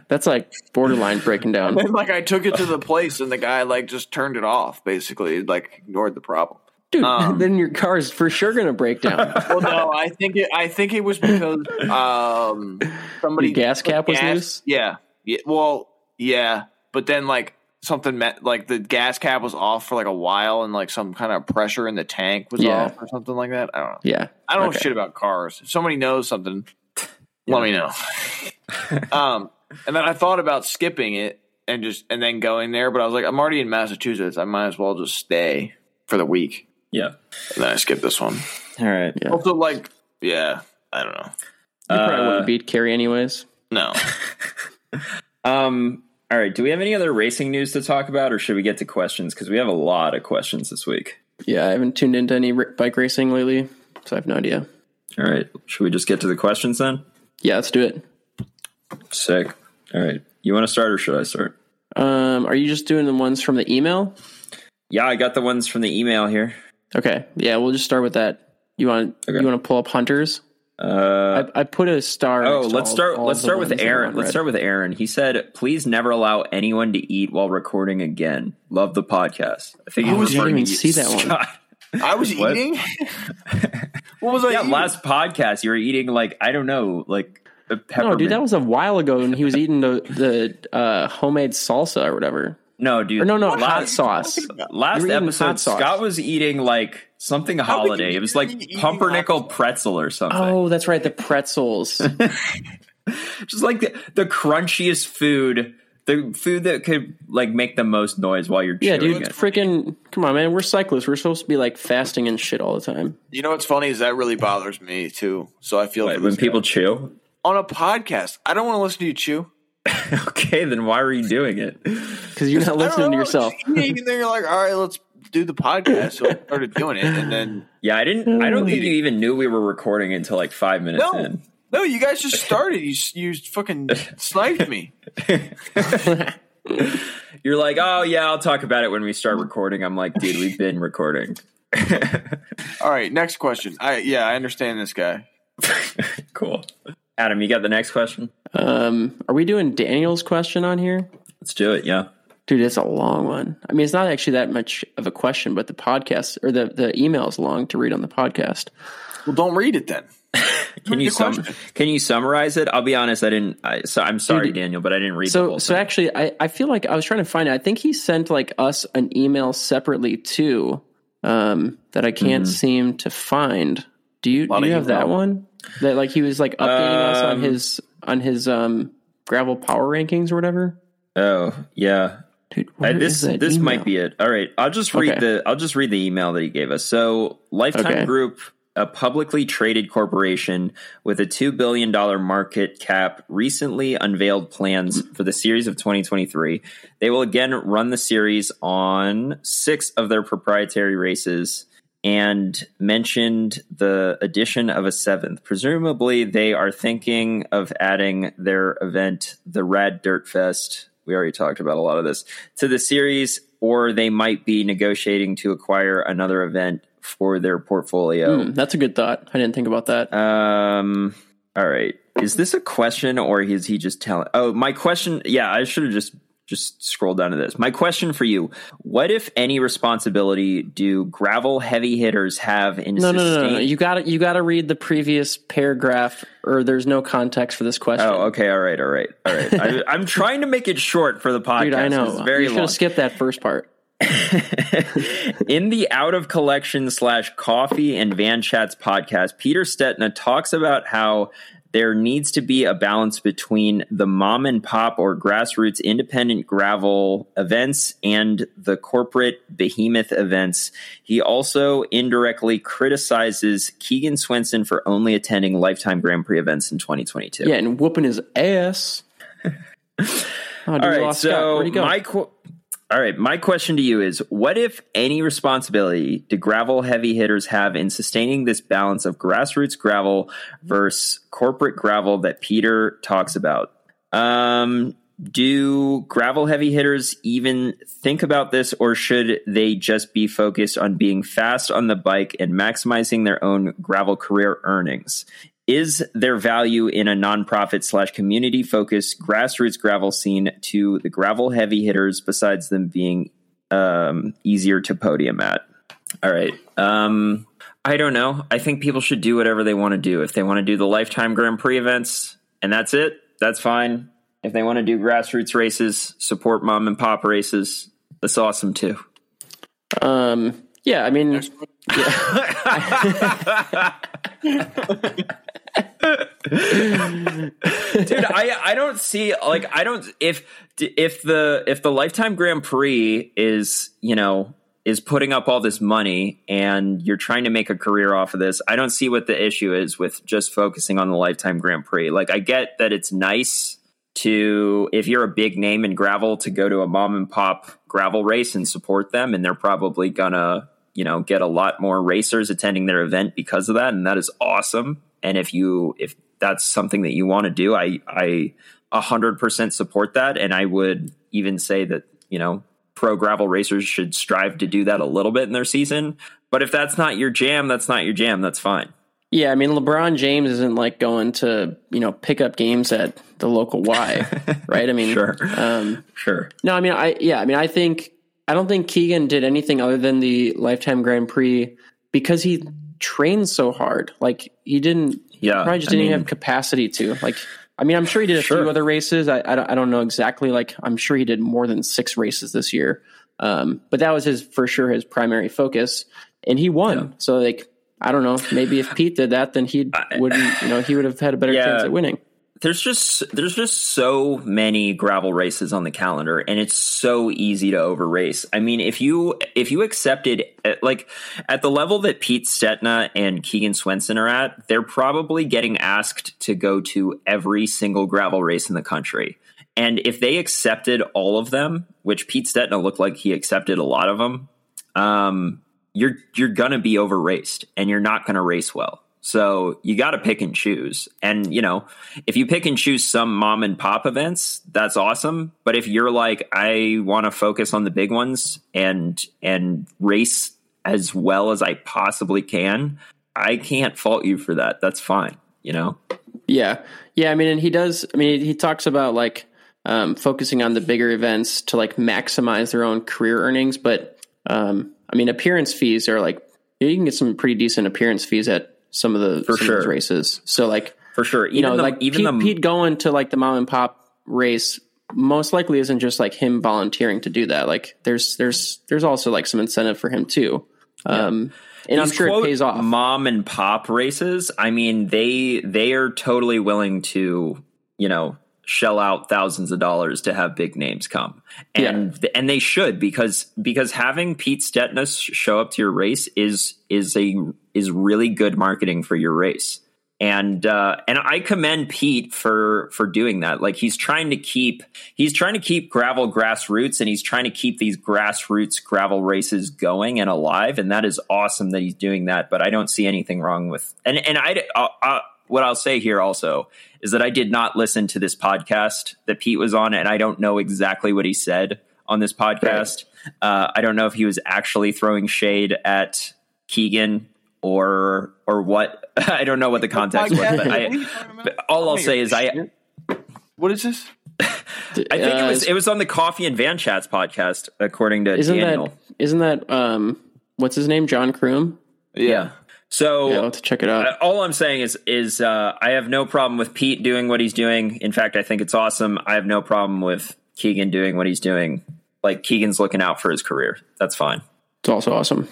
that's like borderline breaking down. And like I took it to the place, and the guy like just turned it off. Basically, like ignored the problem. Dude, Um, then your car is for sure gonna break down. Well, no, I think it. I think it was because um somebody Your gas cap was gas- loose? Yeah, yeah. Well, yeah, but then like something met like the gas cap was off for like a while, and like some kind of pressure in the tank was Yeah. off or something like that. I don't know. Yeah. I don't know shit about cars. If somebody knows something, let me know. um, and then I thought about skipping it and just and then going there, but I was like, I'm already in Massachusetts. I might as well just stay for the week. Yeah. And then I skipped this one. All right. Yeah. Also, like, yeah, I don't know. You probably Uh, wouldn't beat Carrie anyways. No. Um. All right. Do we have any other racing news to talk about, or should we get to questions? Because we have a lot of questions this week. Yeah, I haven't tuned into any r- bike racing lately, so I have no idea. All right. Should we just get to the questions then? Yeah, let's do it. Sick. All right. You want to start, or should I start? Um, are you just doing the ones from the email? Yeah, I got the ones from the email here. Okay, yeah, we'll just start with that. You want Okay. you want to pull up hunters? Uh, I, I put a star. oh, next let's all- start. all Let's start with ones that are Aaron. Let's start with Aaron. He said, "Please never allow anyone to eat while recording again. Love the podcast." I think he Oh, was I didn't even to you, see that one. Scott. I was What? eating. what was I Yeah, eating? last podcast you were eating like I don't know, like a No, dude, that was a while ago, and he was eating the the uh, homemade salsa or whatever. No, dude. Or no, no, hot last, sauce. last You were episode, sauce. Scott was eating like something would holiday. It was like pumpernickel pretzel or something. Oh, that's right, the pretzels. Just like the, the crunchiest food, the food that could like make the most noise while you're chewing. yeah, dude, it. freaking come on, man. We're cyclists. We're supposed to be like fasting and shit all the time. You know what's funny is that really bothers me too. So I feel What, for when people guy. chew. on a podcast, I don't want to listen to you chew. okay, then why are you doing it? Because you're not I don't listening to yourself. And then you're like, all right, let's do the podcast. So I started doing it, and then Yeah, I didn't. I don't think you even knew we were recording until like five minutes no, in. no, you guys just started. You you fucking sniped me. You're like, oh yeah, I'll talk about it when we start recording. I'm like, dude, we've been recording. All right, next question. I yeah, I understand this guy. cool. Adam, you got the next question? Um, are we doing Daniel's question on here? Let's do it. Yeah. Dude, it's a long one. I mean, it's not actually that much of a question, but the podcast or the, the email is long to read on the podcast. Well, don't read it then. Can you sum. Can you summarize it? I'll be honest. I didn't. I, so I'm sorry, Dude, Daniel, but I didn't read the So, whole so thing. actually, I, I feel like I was trying to find it. I think he sent like us an email separately too, um, that I can't Mm-hmm. seem to find. Do you do you have that one? That like he was like updating us on Um, his on his um gravel power rankings or whatever. oh yeah. Dude, Uh, this this email? might be it. All right, I'll just read Okay. the I'll just read the email that he gave us. So, Lifetime Okay. Group, a publicly traded corporation with a two billion dollar market cap, recently unveiled plans for the series of 2023. They will again run the series on six of their proprietary races. And mentioned the addition of a seventh. Presumably, they are thinking of adding their event, the Rad Dirt Fest, we already talked about a lot of this to the series or they might be negotiating to acquire another event for their portfolio Hmm, that's a good thought. I didn't think about that. um all right is this a question or is he just telling oh my question yeah i should have just just scroll down to this my question for you what if any responsibility do gravel heavy hitters have in no, no, no, no, no. You got to you got to read the previous paragraph, or there's no context for this question. Oh, okay. All right. All right. All right. I, I'm trying to make it short for the podcast. Dude, I It's know. very you should have skipped that first part. In the out of collection slash coffee and van chats podcast, Peter Stetina talks about how there needs to be a balance between the mom and pop or grassroots independent gravel events and the corporate behemoth events. He also indirectly criticizes Keegan Swenson for only attending lifetime Grand Prix events in 2022. Yeah, and whooping his ass. oh, dude, All right, so Where'd he go? my qu- all right, my question to you is: What, if any, responsibility do gravel heavy hitters have in sustaining this balance of grassroots gravel versus corporate gravel that Peter talks about? Um, do gravel heavy hitters even think about this, or should they just be focused on being fast on the bike and maximizing their own gravel career earnings? Is there value in a nonprofit slash community focused grassroots gravel scene to the gravel heavy hitters besides them being um, easier to podium at? All right. Um, I don't know. I think people should do whatever they want to do. If they want to do the lifetime Grand Prix events and that's it, that's fine. If they want to do grassroots races, support mom and pop races, that's awesome too. um, yeah, I mean, dude i i don't see like i don't if if the if the lifetime grand prix is you know is putting up all this money and you're trying to make a career off of this. I don't see what the issue is with just focusing on the lifetime Grand Prix. Like I get that it's nice to if you're a big name in gravel to go to a mom and pop gravel race and support them and they're probably gonna you know get a lot more racers attending their event because of that and that is awesome. And if you if that's something that you want to do i i 100% support that. And i would even say that you know pro gravel racers should strive to do that a little bit in their season. But if that's not your jam that's not your jam. That's fine. Yeah, I mean LeBron James isn't like going to you know pick up games at the local Y, right? I mean, Sure. Um, sure. no, I mean, I yeah, I mean, I think I don't think Keegan did anything other than the Lifetime Grand Prix because he trained so hard. Like he didn't, yeah probably just I didn't mean, have capacity to. Like, I mean, I'm sure he did a Sure. few other races. I I don't, I don't know exactly. Like, I'm sure he did more than six races this year. Um, but that was his for sure his primary focus, and he won. So like. I don't know. Maybe if Pete did that, then he wouldn't. You know, he would have had a better Yeah. chance at winning. There's just there's just so many gravel races on the calendar and it's so easy to over race i mean if you if you accepted uh, like at the level that pete stetina and keegan swenson are at they're probably getting asked to go to every single gravel race in the country. And if they accepted all of them which pete stetina looked like he accepted a lot of them um you're you're gonna be over raced and you're not gonna race well so you got to pick and choose. And, you know, if you pick and choose some mom and pop events, that's awesome. But if you're like, I want to focus on the big ones and, and race as well as I possibly can, I can't fault you for that. That's fine. You know? Yeah. Yeah. I mean, and he does, I mean, he talks about like um, focusing on the bigger events to like maximize their own career earnings. But um, I mean, appearance fees are like, you can get some pretty decent appearance fees at some of the some of those races. So like, For sure. Even you know, the, like even Pete, the, Pete going to like the mom and pop race most likely isn't just like him volunteering to do that. Like there's, there's, there's also like some incentive for him too. Um, and I'm these sure it pays off. Mom and pop races. I mean, they they are totally willing to, you know, shell out thousands of dollars to have big names come, and and they should because because having Pete Stetina show up to your race is is a is really good marketing for your race. And uh, and I commend Pete for for doing that. Like he's trying to keep he's trying to keep gravel grassroots, and he's trying to keep these grassroots gravel races going and alive. And that is awesome that he's doing that. But I don't see anything wrong with and and I, uh, uh, what I'll say here also is that I did not listen to this podcast that Pete was on, and I don't know exactly what he said on this podcast. Uh, I don't know if he was actually throwing shade at Keegan or or what. I don't know what the context was, but I. But all I'll say is I. What is this? I think it was it was on the Coffee and Van Chats podcast, according to isn't Daniel. that, isn't that, um, what's his name? John Kroom? yeah. So Yeah, I'll have to check it out. Uh, all I'm saying is is uh, I have no problem with Pete doing what he's doing. In fact, I think it's awesome. I have no problem with Keegan doing what he's doing. Like Keegan's looking out for his career. That's fine. It's also awesome.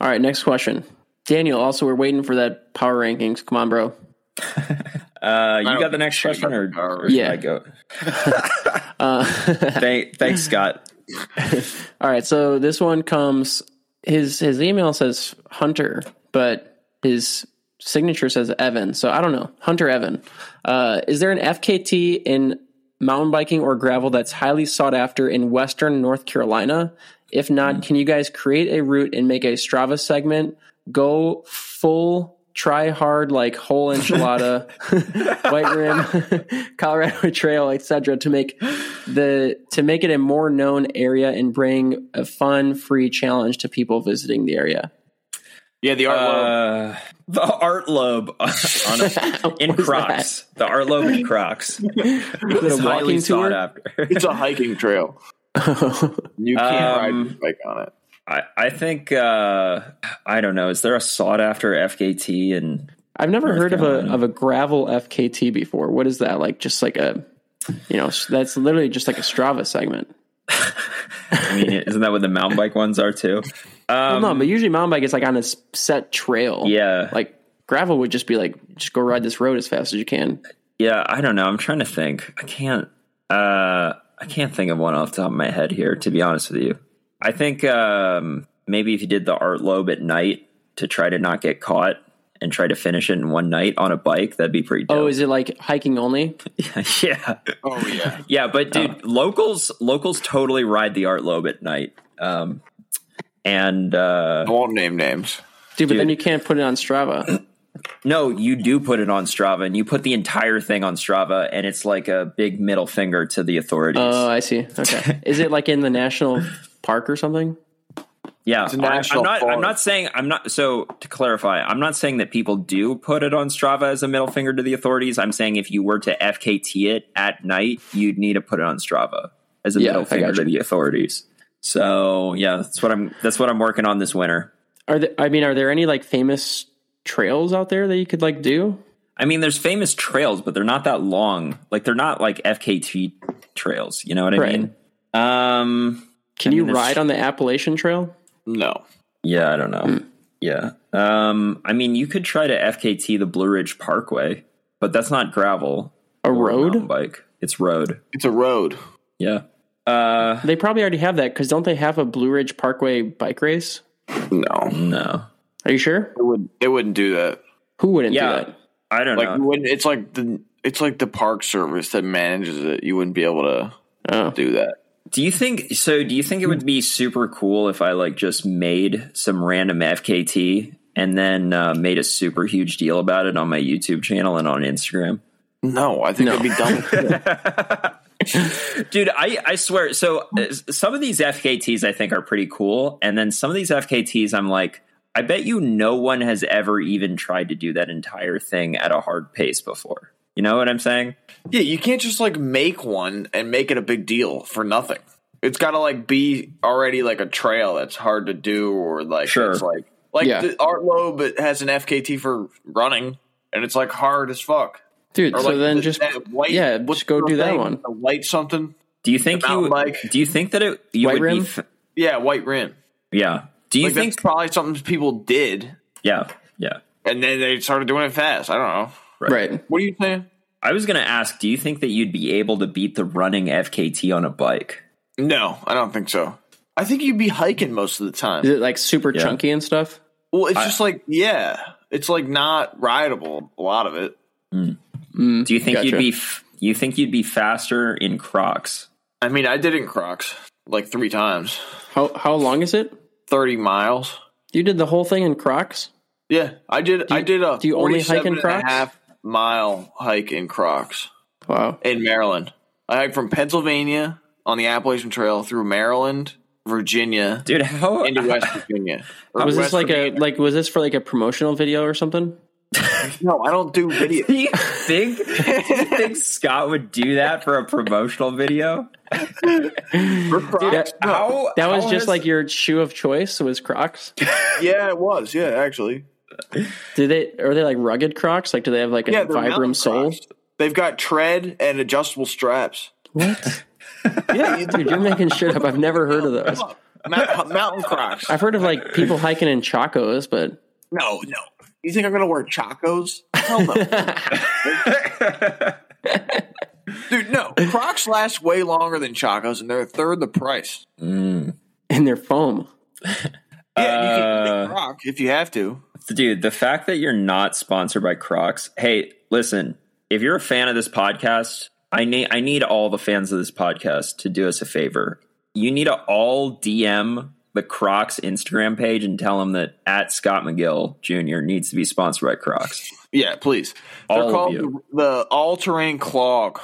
All right, next question. Daniel, also, we're waiting for that power rankings. Come on, bro. Uh, you got the next question, or, or Yeah. I go? Uh, Thank, thanks, Scott. all right, so this one comes. His his email says Hunter, but his signature says Evan. So I don't know. Hunter Evan. Uh, is there an FKT in mountain biking or gravel that's highly sought after in Western North Carolina? If not, can you guys create a route and make a Strava segment? Go full try hard like whole enchilada, white rim, Colorado Trail, etc. to make the to make it a more known area and bring a fun, free challenge to people visiting the area. Yeah, the Art Loeb. Uh, the Art Loeb on a, in What is Crocs. The Art Loeb in Crocs. Is It's a highly walking sought tour? after. It's a hiking trail. You can't ride Um, your bike on it. I, I think uh, I don't know. Is there a sought after FKT and I've never North heard of a of a gravel FKT before. What is that like? Just like a, you know, that's literally just like a Strava segment. I mean, isn't that what the mountain bike ones are too? Well, Um, no, but usually mountain bike is like on a set trail. yeah, Like gravel would just be like, just go ride this road as fast as you can. yeah. I don't know. I'm trying to think. I can't. Uh, I can't think of one off the top of my head here. To be honest with you, I think um, maybe if you did the Art Loeb at night to try to not get caught and try to finish it in one night on a bike, that'd be pretty dope. Oh, is it like hiking only? yeah. Oh yeah. Yeah, but dude, locals locals totally ride the Art Loeb at night. Um, and uh, I won't name names. Dude, but then you can't put it on Strava. no, you do put it on Strava, and you put the entire thing on Strava, and it's like a big middle finger to the authorities. Oh, I see. Okay. Is it like in the national park or something? Yeah, a I- I'm national not. I'm not saying. I'm not. So to clarify, I'm not saying that people do put it on Strava as a middle finger to the authorities. I'm saying if you were to FKT it at night, you'd need to put it on Strava as a Yeah, middle finger to the authorities. So yeah, that's what I'm. That's what I'm working on this winter. Are there, I mean, are there any like famous trails out there that you could like do? I mean, there's famous trails, but they're not that long. Like they're not like FKT trails. You know what I Right. mean? Um, Can I you mean, there's- ride on the Appalachian Trail? No. yeah, I don't know. Yeah. Um, I mean, you could try to FKT the Blue Ridge Parkway, but that's not gravel. A or mountain road? bike. It's road. It's a road. Yeah. Uh, They probably already have that because don't they have a Blue Ridge Parkway bike race? No. no. Are you sure? It would it wouldn't do that. Who wouldn't Yeah. do that? I don't Like know. you it's like the it's like the park service that manages it. You wouldn't be able to Oh, do that. Do you think so? Do you think it would be super cool if I like just made some random FKT and then uh, made a super huge deal about it on my YouTube channel and on Instagram? No, I think No. it'd be dumb. Dude, I, I swear. So uh, some of these FKTs I think are pretty cool. And then some of these FKTs I'm like, I bet you no one has ever even tried to do that entire thing at a hard pace before. You know what I'm saying? yeah, you can't just like make one and make it a big deal for nothing. It's got to like be already like a trail that's hard to do, or like Sure. it's like like Yeah. the Art Loeb has an FKT for running, and it's like hard as fuck. dude. Or So like then the- just white, yeah, what's just go the do that one. The white something. Do you think you mountain bike. do you think that it you White would rim? be f- Yeah, white rim. yeah? Do you Like think that's probably something people did, yeah yeah? and then they started doing it fast. I don't know. Right. What are you saying? I was going to ask, do you think that you'd be able to beat the running FKT on a bike? No, I don't think so. I think you'd be hiking most of the time. Is it like super Yeah. chunky and stuff? Well, it's just like yeah, it's like not rideable. A lot of it. Mm, Do you think Gotcha. you'd be f- you think you'd be faster in Crocs? I mean, I did in Crocs like three times, how how long is it? thirty miles. You did the whole thing in Crocs? Yeah, I did. I did a do you only hike 47 in and a Crocs? Half mile hike in Crocs Wow. in Maryland. I hiked from Pennsylvania on the Appalachian Trail through Maryland, Virginia, Dude, how into West Virginia. Or Was this West like a like was this for like a promotional video or something? No, I don't do video. do you think do you think Scott would do that for a promotional video? For Crocs? No. How That was how just has- like your shoe of choice was Crocs. Yeah, it was. Yeah, actually. Do they are they like rugged Crocs? Like do they have like a Yeah, they're Vibram sole? Crocs. They've got tread and adjustable straps. What? Yeah, you Dude, you're making shit up. I've never heard of those. Mount, mountain Crocs. I've heard of like people hiking in Chacos, but No, no. You think I'm gonna wear chacos? Hell no. Dude, no. Crocs last way longer than chacos, and they're a third the price. Mm. and they're foam. Yeah, you can Uh, Croc if you have to. Dude, the fact that you're not sponsored by Crocs. Hey, listen, if you're a fan of this podcast, I need I need all the fans of this podcast to do us a favor. You need to all DM the Crocs Instagram page and tell them that at Scott McGill Jr. needs to be sponsored by Crocs. Yeah, please. They're All of called you. the, the all terrain clog.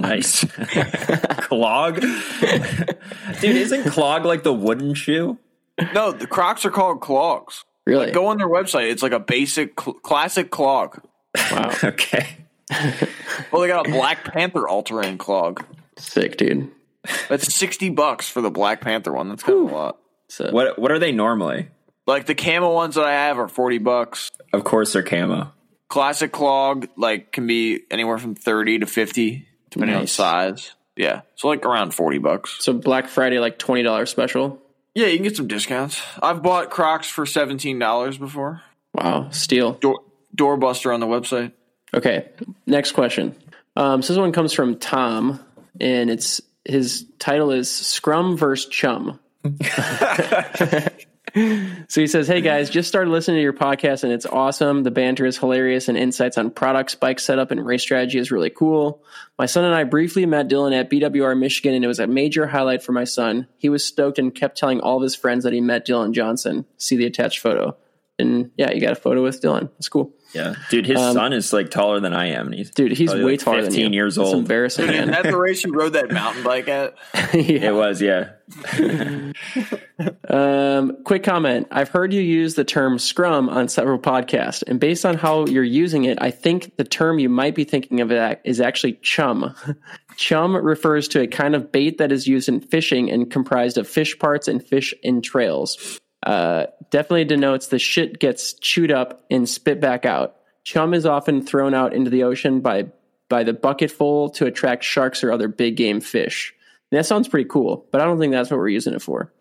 Nice. clog? Dude, isn't clog like the wooden shoe? No, the Crocs are called clogs. Really? Go on their website. It's like a basic cl- classic clog. wow. Okay. Well, they got a Black Panther all terrain clog. Sick, dude. That's sixty bucks for the Black Panther one. That's kind of a lot. So What what are they normally? Like the camo ones that I have are forty bucks. Of course they're camo. Classic clog like can be anywhere from thirty to fifty, depending on size. Yeah, so like around forty bucks. so Black Friday like twenty dollars special. Yeah, you can get some discounts. I've bought Crocs for seventeen dollars before. Wow, steal. Door doorbuster on the website. Okay, next question. Um, so this one comes from Tom, and it's his title is Scrum versus Chum. So he says, Hey guys, just started listening to your podcast and it's awesome. The banter is hilarious and insights on products, bike setup, and race strategy is really cool. My son and I briefly met Dylan at BWR Michigan and it was a major highlight for my son. He was stoked and kept telling all of his friends that he met Dylan Johnson. See the attached photo. And yeah, you got a photo with Dylan. It's cool. Yeah, dude, his son is like taller than I am. And he's Um, Dude, he's way like, taller than you. 15 years It's old. embarrassing, Is man. that the race you rode that mountain bike at? Yeah. It was, yeah. Um, quick comment. I've heard you use the term scrum on several podcasts, and based on how you're using it, I think the term you might be thinking of it is actually chum. chum refers to a kind of bait that is used in fishing and comprised of fish parts and fish entrails. Uh, definitely denotes the shit gets chewed up and spit back out. Chum is often thrown out into the ocean by by the bucketful to attract sharks or other big game fish. And that sounds pretty cool, but I don't think that's what we're using it for.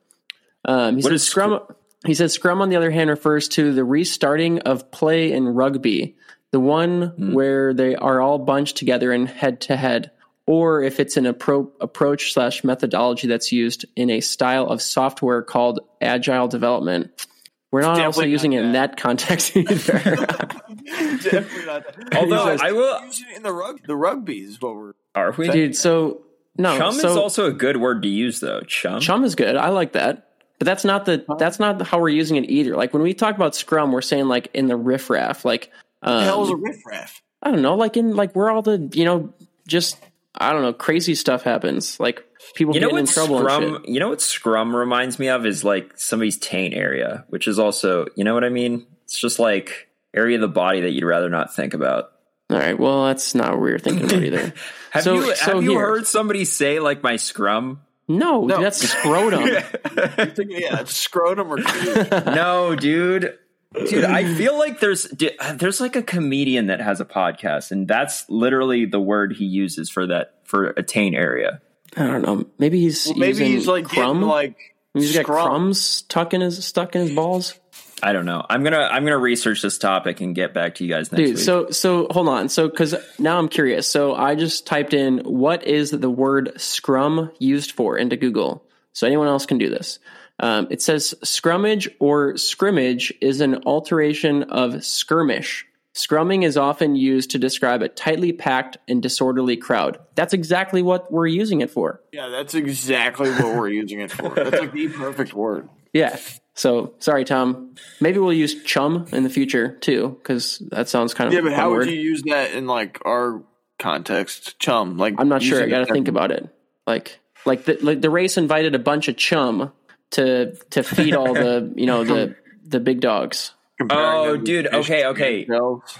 Um, he What says is scrum. He says scrum, on the other hand, refers to the restarting of play in rugby, the one Hmm. where they are all bunched together and head to head, or if it's an appro- approach slash methodology that's used in a style of software called agile development. We're not also using not it in that. that context either. Definitely not. that. Although He says, I will, Use it in the rug. The rugby is what we're. are we? Dude, so no, Chum so is also a good word to use, though. Chum. chum is good. I like that. But that's not the that's not how we're using it either. Like when we talk about scrum, we're saying like in the riffraff, like um, The hell is a riffraff? I don't know, like in like where all the you know just I don't know crazy stuff happens, like people You know getting in what trouble and scrum? shit. You know what scrum reminds me of is like somebody's taint area, which is also, you know what I mean? It's just like area of the body that you'd rather not think about. All right, well that's not what we were thinking about either. Have So- you have so you here. heard somebody say like my scrum? No, that's scrotum. yeah, it's scrotum or no, dude. Dude, I feel like there's uh, there's like a comedian that has a podcast, and that's literally the word he uses for that for a taint area. I don't know. Maybe he's Maybe using he's like crumb. getting like he's got scrum. crumbs stuck in his stuck in his balls. I don't know. I'm gonna I'm gonna research this topic and get back to you guys next Dude, week. so so hold on. So cuz now I'm curious. So I just typed in what is the word scrum used for into Google. So anyone else can do this. Um, it says scrummage or scrimmage is an alteration of skirmish. Scrumming is often used to describe a tightly packed and disorderly crowd. That's exactly what we're using it for. Yeah, that's exactly what we're using it for. That's like the perfect word. Yeah. So sorry, Tom. Maybe we'll use chum in the future too, because that sounds kind of Yeah, but how word. would you use that in like our context? Chum. Like I'm not sure. I got to think about it. Like, like the like the race invited a bunch of chum to to feed all the you know the the big dogs. Oh, dude, okay, okay.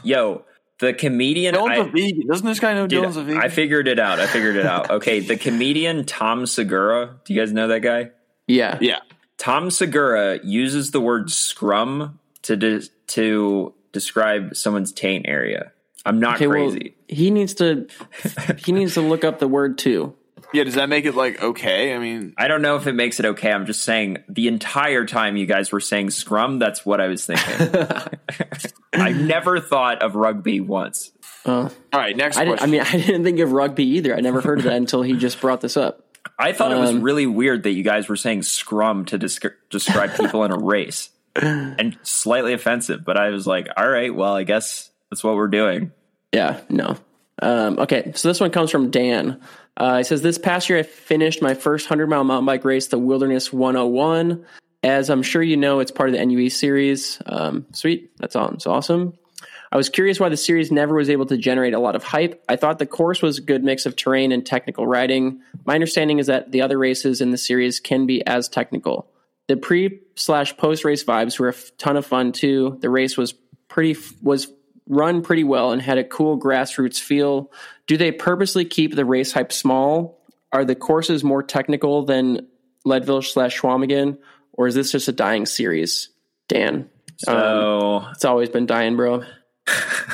Yo, the comedian Dylan's I- a vegan. Doesn't this guy know Dude, Dylan's a vegan? I figured it out. I figured it out. Okay, the comedian Tom Segura. Do you guys know that guy? Yeah. yeah. Tom Segura uses the word scrum to de- to describe someone's taint area. I'm not Okay. Well, crazy. he needs to he needs to look up the word too. Yeah, does that make it like okay? I mean, I don't know if it makes it okay. I'm just saying the entire time you guys were saying scrum, that's what I was thinking. I never thought of rugby once. all right, next I, didn't, I mean, I didn't think of rugby either. I never heard of that until he just brought this up. I thought it was Um, really weird that you guys were saying scrum to descri- describe people in a race and slightly offensive, but I was like, all right, well, I guess that's what we're doing. Yeah, no. Um, okay, so this one comes from Dan. Uh, he says, This past year, I finished my first 100 mile mountain bike race, the Wilderness 101. As I'm sure you know, it's part of the NUE series. Um, sweet. That's awesome. It's awesome. I was curious why the series never was able to generate a lot of hype. I thought the course was a good mix of terrain and technical riding. My understanding is that the other races in the series can be as technical. The pre slash post race vibes were a ton of fun too. The race was pretty was run pretty well and had a cool grassroots feel. Do they purposely keep the race hype small? Are the courses more technical than Leadville slash Chequamegon, or is this just a dying series? Dan, So, um, it's always been dying, bro.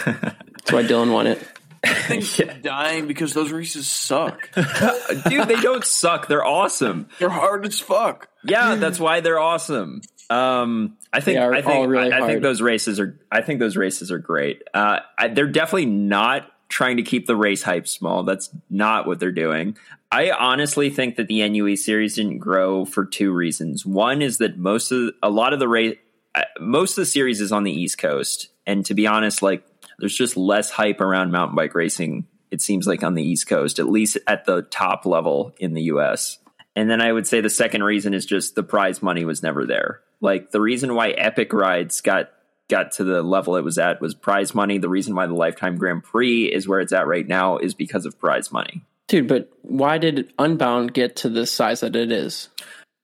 That's why Dylan won it. dying because those races suck. dude, they don't suck. They're awesome. They're hard as fuck. Yeah, that's why they're awesome. Um, I think I think really I, I think those races are I think those races are great. Uh, I, they're definitely not trying to keep the race hype small. That's not what they're doing. I honestly think that the NUE series didn't grow for two reasons. One is that most of a lot of the race, uh, most of the series is on the East Coast, and to be honest, like there's just less hype around mountain bike racing. It seems like on the East Coast, at least at the top level in the U.S. And then I would say the second reason is just the prize money was never there. Like the reason why Epic Rides got got to the level it was at was prize money. The reason why the Lifetime Grand Prix is where it's at right now is because of prize money. Dude, but why did Unbound get to the size that it is?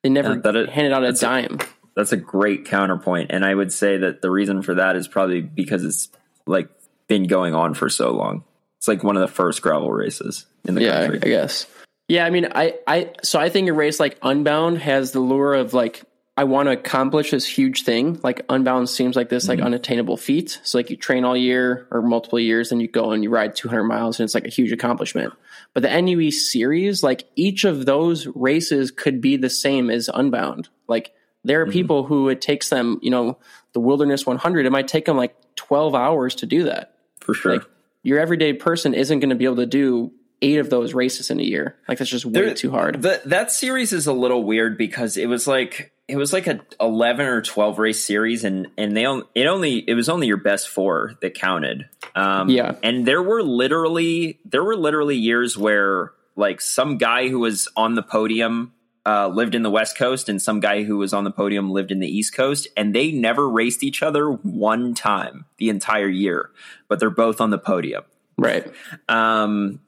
They never Uh, that it- handed out a that's a- dime. That's a great counterpoint, and I would say that the reason for that is probably because it's like been going on for so long. It's like one of the first gravel races in the yeah, country. I guess. Yeah, I mean, I, I, so I think a race like Unbound has the lure of like, I want to accomplish this huge thing. Like Unbound seems like this like mm-hmm. unattainable feat. So like you train all year or multiple years, and you go and you ride 200 miles, and it's like a huge accomplishment. But the NUE series, like each of those races could be the same as Unbound. Like there are mm-hmm. people who it takes them, you know, the Wilderness 100. It might take them like 12 hours to do that for sure. like your everyday person isn't going to be able to do eight of those races in a year. Like that's just way There- too hard. The, that series is a little weird because it was like it was like a eleven or twelve race series, and and they on, it only it was only your best four that counted. Um, Yeah. and there were literally there were literally years where like some guy who was on the podium. Uh, lived in the West Coast, and some guy who was on the podium lived in the East Coast, and they never raced each other one time the entire year, but they're both on the podium right. um,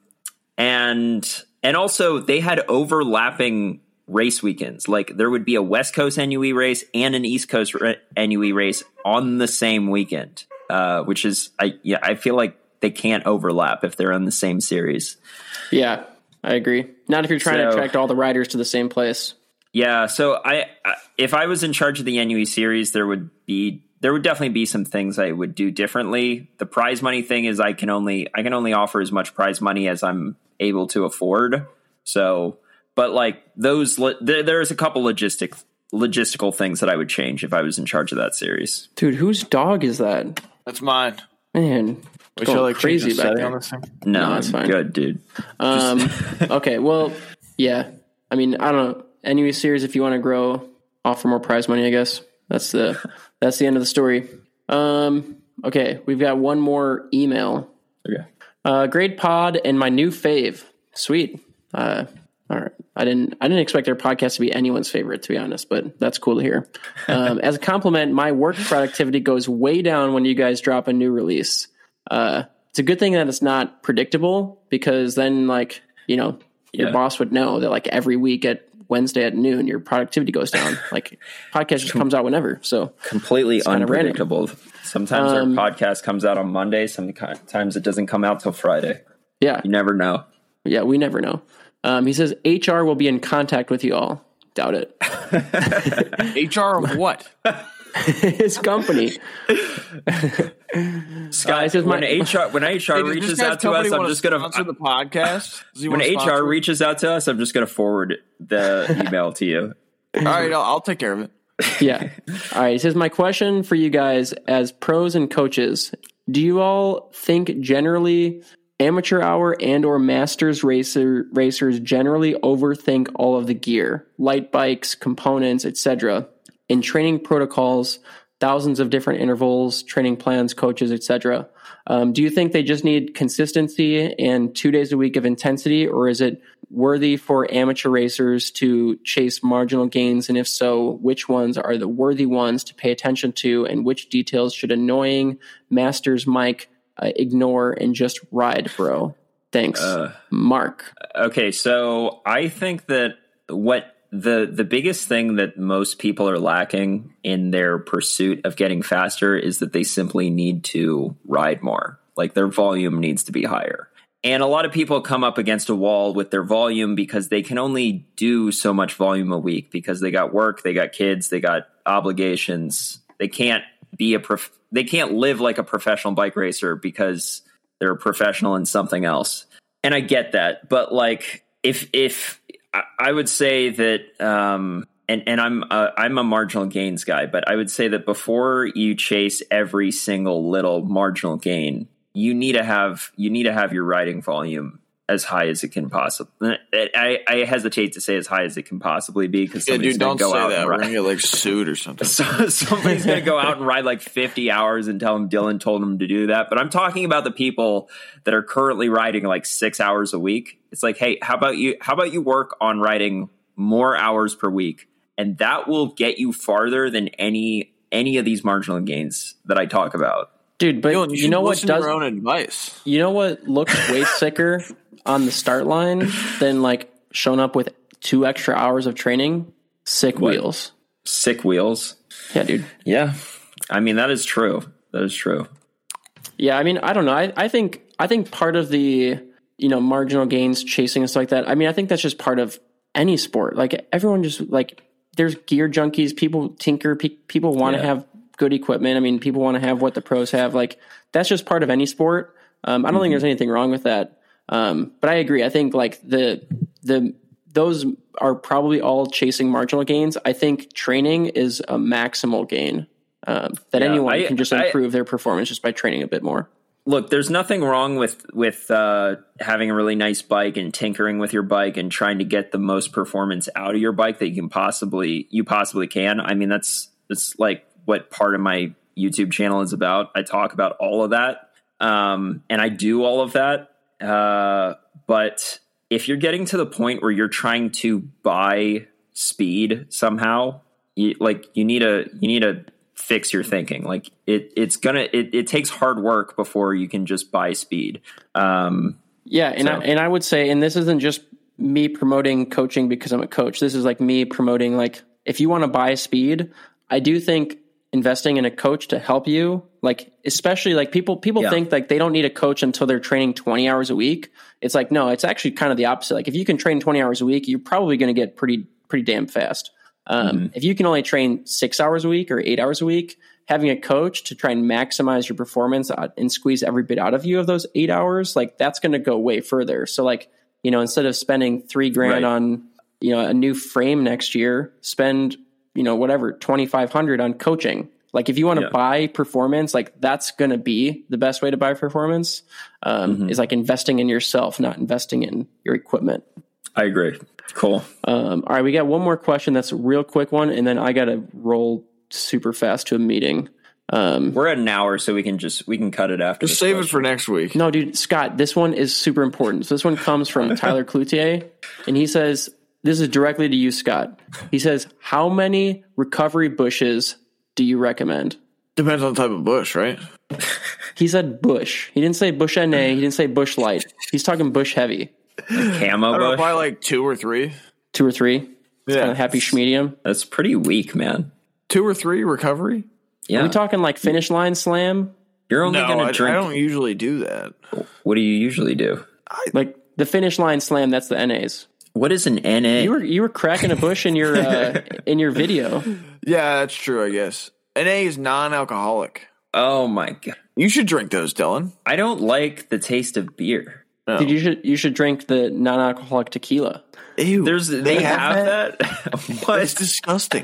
and and also they had overlapping race weekends. Like there would be a West Coast NUE race and an East Coast re- NUE race on the same weekend, uh, which is I yeah I feel like they can't overlap if they're on the same series. Yeah, I agree. Not if you're trying to attract all the riders to the same place. Yeah, so I, I if I was in charge of the NUE series, there would be there would definitely be some things I would do differently. The prize money thing is I can only I can only offer as much prize money as I'm able to afford. So, but like those, lo- there, there's a couple logistic logistical things that I would change if I was in charge of that series. Dude, whose dog is that? That's mine. Man, We going should like crazy crazy back there. on this thing. No, No, that's fine. good, dude. Um, okay, well, yeah. I mean, I don't know. NUE series, if you want to grow, offer more prize money. I guess that's the that's the end of the story. Um, okay, we've got one more email. Okay. Uh, great pod and my new fave. Sweet. Uh, all right. I didn't. I didn't expect their podcast to be anyone's favorite, to be honest. But that's cool to hear. Um, as a compliment, my work productivity goes way down when you guys drop a new release. Uh, it's a good thing that it's not predictable because then, like, you know, your Yeah. boss would know that like every week at Wednesday at noon, your productivity goes down. like, podcast just comes out whenever. So Completely unpredictable. Sometimes Um, our podcast comes out on Monday. Sometimes it doesn't come out till Friday. yeah, You never know. yeah, we never know. Um, he says HR will be in contact with you all. Doubt it. HR of what? His company. Scott, says is my- when HR when HR Hey, reaches out to us, I'm wanna just gonna sponsor the podcast. When HR sponsor reaches out to us, I'm just gonna forward the email to you. all right, I'll, I'll take care of it. yeah. All right. He says, My question for you guys as pros and coaches do you all think generally amateur hour and or masters racer racers generally overthink all of the gear light bikes components etc in training protocols thousands of different intervals training plans coaches etc um, do you think they just need consistency and two days a week of intensity or is it worthy for amateur racers to chase marginal gains and if so which ones are the worthy ones to pay attention to and which details should annoying masters mike uh, ignore and just ride, bro. Thanks, Mark. Okay, so I think that what the the biggest thing that most people are lacking in their pursuit of getting faster is that they simply need to ride more. Like their volume needs to be higher. And a lot of people come up against a wall with their volume because they can only do so much volume a week because they got work, they got kids, they got obligations. They can't be a prof- they can't live like a professional bike racer because they're a professional in something else. And I get that, but like if if I, would say that um and and I'm a, I'm a marginal gains guy, but I would say that before you chase every single little marginal gain, you need to have you need to have your riding volume as high as it can possibly. I, I hesitate to say as high as it can possibly be because Yeah, somebody's dude, gonna don't go say out that. and We're gonna get like sued or something. So somebody's going to go out and ride like 50 hours and tell them Dylan told them to do that. But I'm talking about the people that are currently riding like six hours a week. It's like, hey, how about you? How about you work on riding more hours per week, and that will get you farther than any any of these marginal gains that I talk about. dude. But Dylan, you, should know what does your own advice? you know what looks way sicker on the start line than like showing up with two extra hours of training? Sick wheels. Sick wheels. Yeah, dude. Yeah, I mean that is true. That is true. Yeah, I mean, I don't know. I, I think I think part of the you know marginal gains chasing and stuff like that. I mean, I think that's just part of any sport. Like everyone just like there's gear junkies. People tinker. Pe- people want to Yeah. have good equipment. I mean, people want to have what the pros have. Like that's just part of any sport. Um, I don't think there's anything wrong with that. Um, but I agree. I think like the the those are probably all chasing marginal gains. I think training is a maximal gain. Um, that Yeah, anyone I- can just I- improve their performance just by training a bit more. look there's nothing wrong with with uh, having a really nice bike and tinkering with your bike and trying to get the most performance out of your bike that you can possibly you possibly can i mean that's that's like what part of my youtube channel is about i talk about all of that um, and i do all of that uh, but if you're getting to the point where you're trying to buy speed somehow you, like you need to you need to fix your thinking like it it's gonna it, it takes hard work before you can just buy speed um Yeah, and I, and I would say, and this isn't just me promoting coaching because I'm a coach. This is like me promoting like if you want to buy speed, I do think investing in a coach to help you, like especially like people people Yeah. think like they don't need a coach until they're training 20 hours a week. It's like no, it's actually kind of the opposite. Like if you can train 20 hours a week, you're probably going to get pretty pretty damn fast. Um, If you can only train six hours a week or eight hours a week, having a coach to try and maximize your performance and squeeze every bit out of you of those eight hours, like that's going to go way further. So, like, you know, instead of spending three grand Right. on, you know, a new frame next year, spend, you know, whatever, 2,500 on coaching. Like, if you want to Yeah. buy performance, like that's going to be the best way to buy performance um, is like investing in yourself, not investing in your equipment. i agree cool Um, all right, we got one more question. That's a real quick one, and then I got to roll super fast to a meeting. Um, we're at an hour so we can just we can cut it after Just this save it for next week. no, dude, Scott, this one is super important. So this one comes from Tyler Cloutier, and he says, "This is directly to you, Scott." He says, "How many recovery Busches do you recommend?" Depends on the type of Busch, right? He said Busch. He didn't say Busch NA. He didn't say Busch Light. He's talking Busch Heavy. camo I don't know, bush probably like two or three. Two or three. Yeah, Kind of happy schmedium. that's pretty weak man two or three recovery. yeah Are we talking like finish line slam? you're only No, I, gonna drink. I don't usually do that. what do you usually do Like the finish line slam, that's the NAs. What is an na You were you were cracking a Busch in your uh, in your video. Yeah, that's true. I guess NA is non-alcoholic. oh my god You should drink those, Dylan. i don't like the taste of beer No. Dude, you should you should drink the non-alcoholic tequila. Ew, there's they, have, that, That's what disgusting.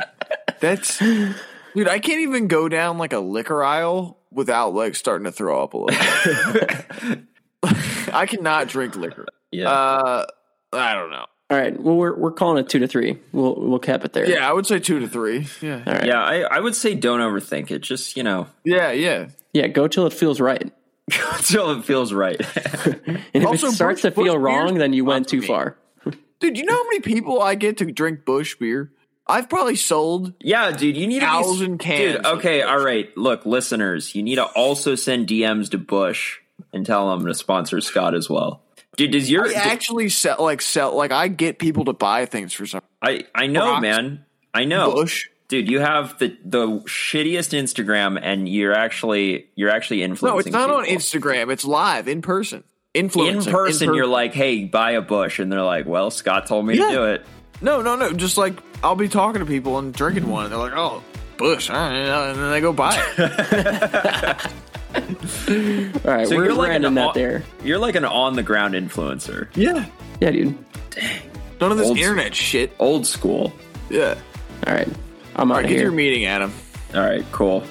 That's dude. I can't even go down like a liquor aisle without like starting to throw up a little. bit. I cannot drink liquor. yeah Uh, I don't know. All right. Well, we're we're calling it two to three. We'll we'll cap it there. Yeah, I would say two to three. Yeah, All right. yeah I, I would say don't overthink it just you know yeah, yeah. Yeah. Go till it feels right. until it feels right And if Also, it starts Bush- to feel Bush wrong, then you went too me. far. Dude, you know how many people I get to drink Busch beer? I've probably sold. Yeah, dude, you need to Thousand be, cans Dude, okay, all right. Look, listeners, you need to also send DMs to Busch and tell them to sponsor Scott as well. Dude, does your I actually sell like sell like I get people to buy things for some I I know, Rocks. man. I know. Bush. Dude, you have the the shittiest Instagram and you're actually you're actually influencing No, it's not on. Instagram. It's live in person. In Influencing. person, you're like, "Hey, buy a Busch," and they're like, "Well, Scott told me Yeah. to do it." no, no, no. Just like I'll be talking to people and drinking one, and they're like, "Oh, Busch," all right, uh, and then they go buy it. All right. So we're you're like we're an ending that au- there. You're like an on the ground influencer, yeah, Yeah, dude. Dang. None of this Old- internet shit. old school. Yeah. All right. I'm All out right, of get here. your meeting, Adam. All right, cool.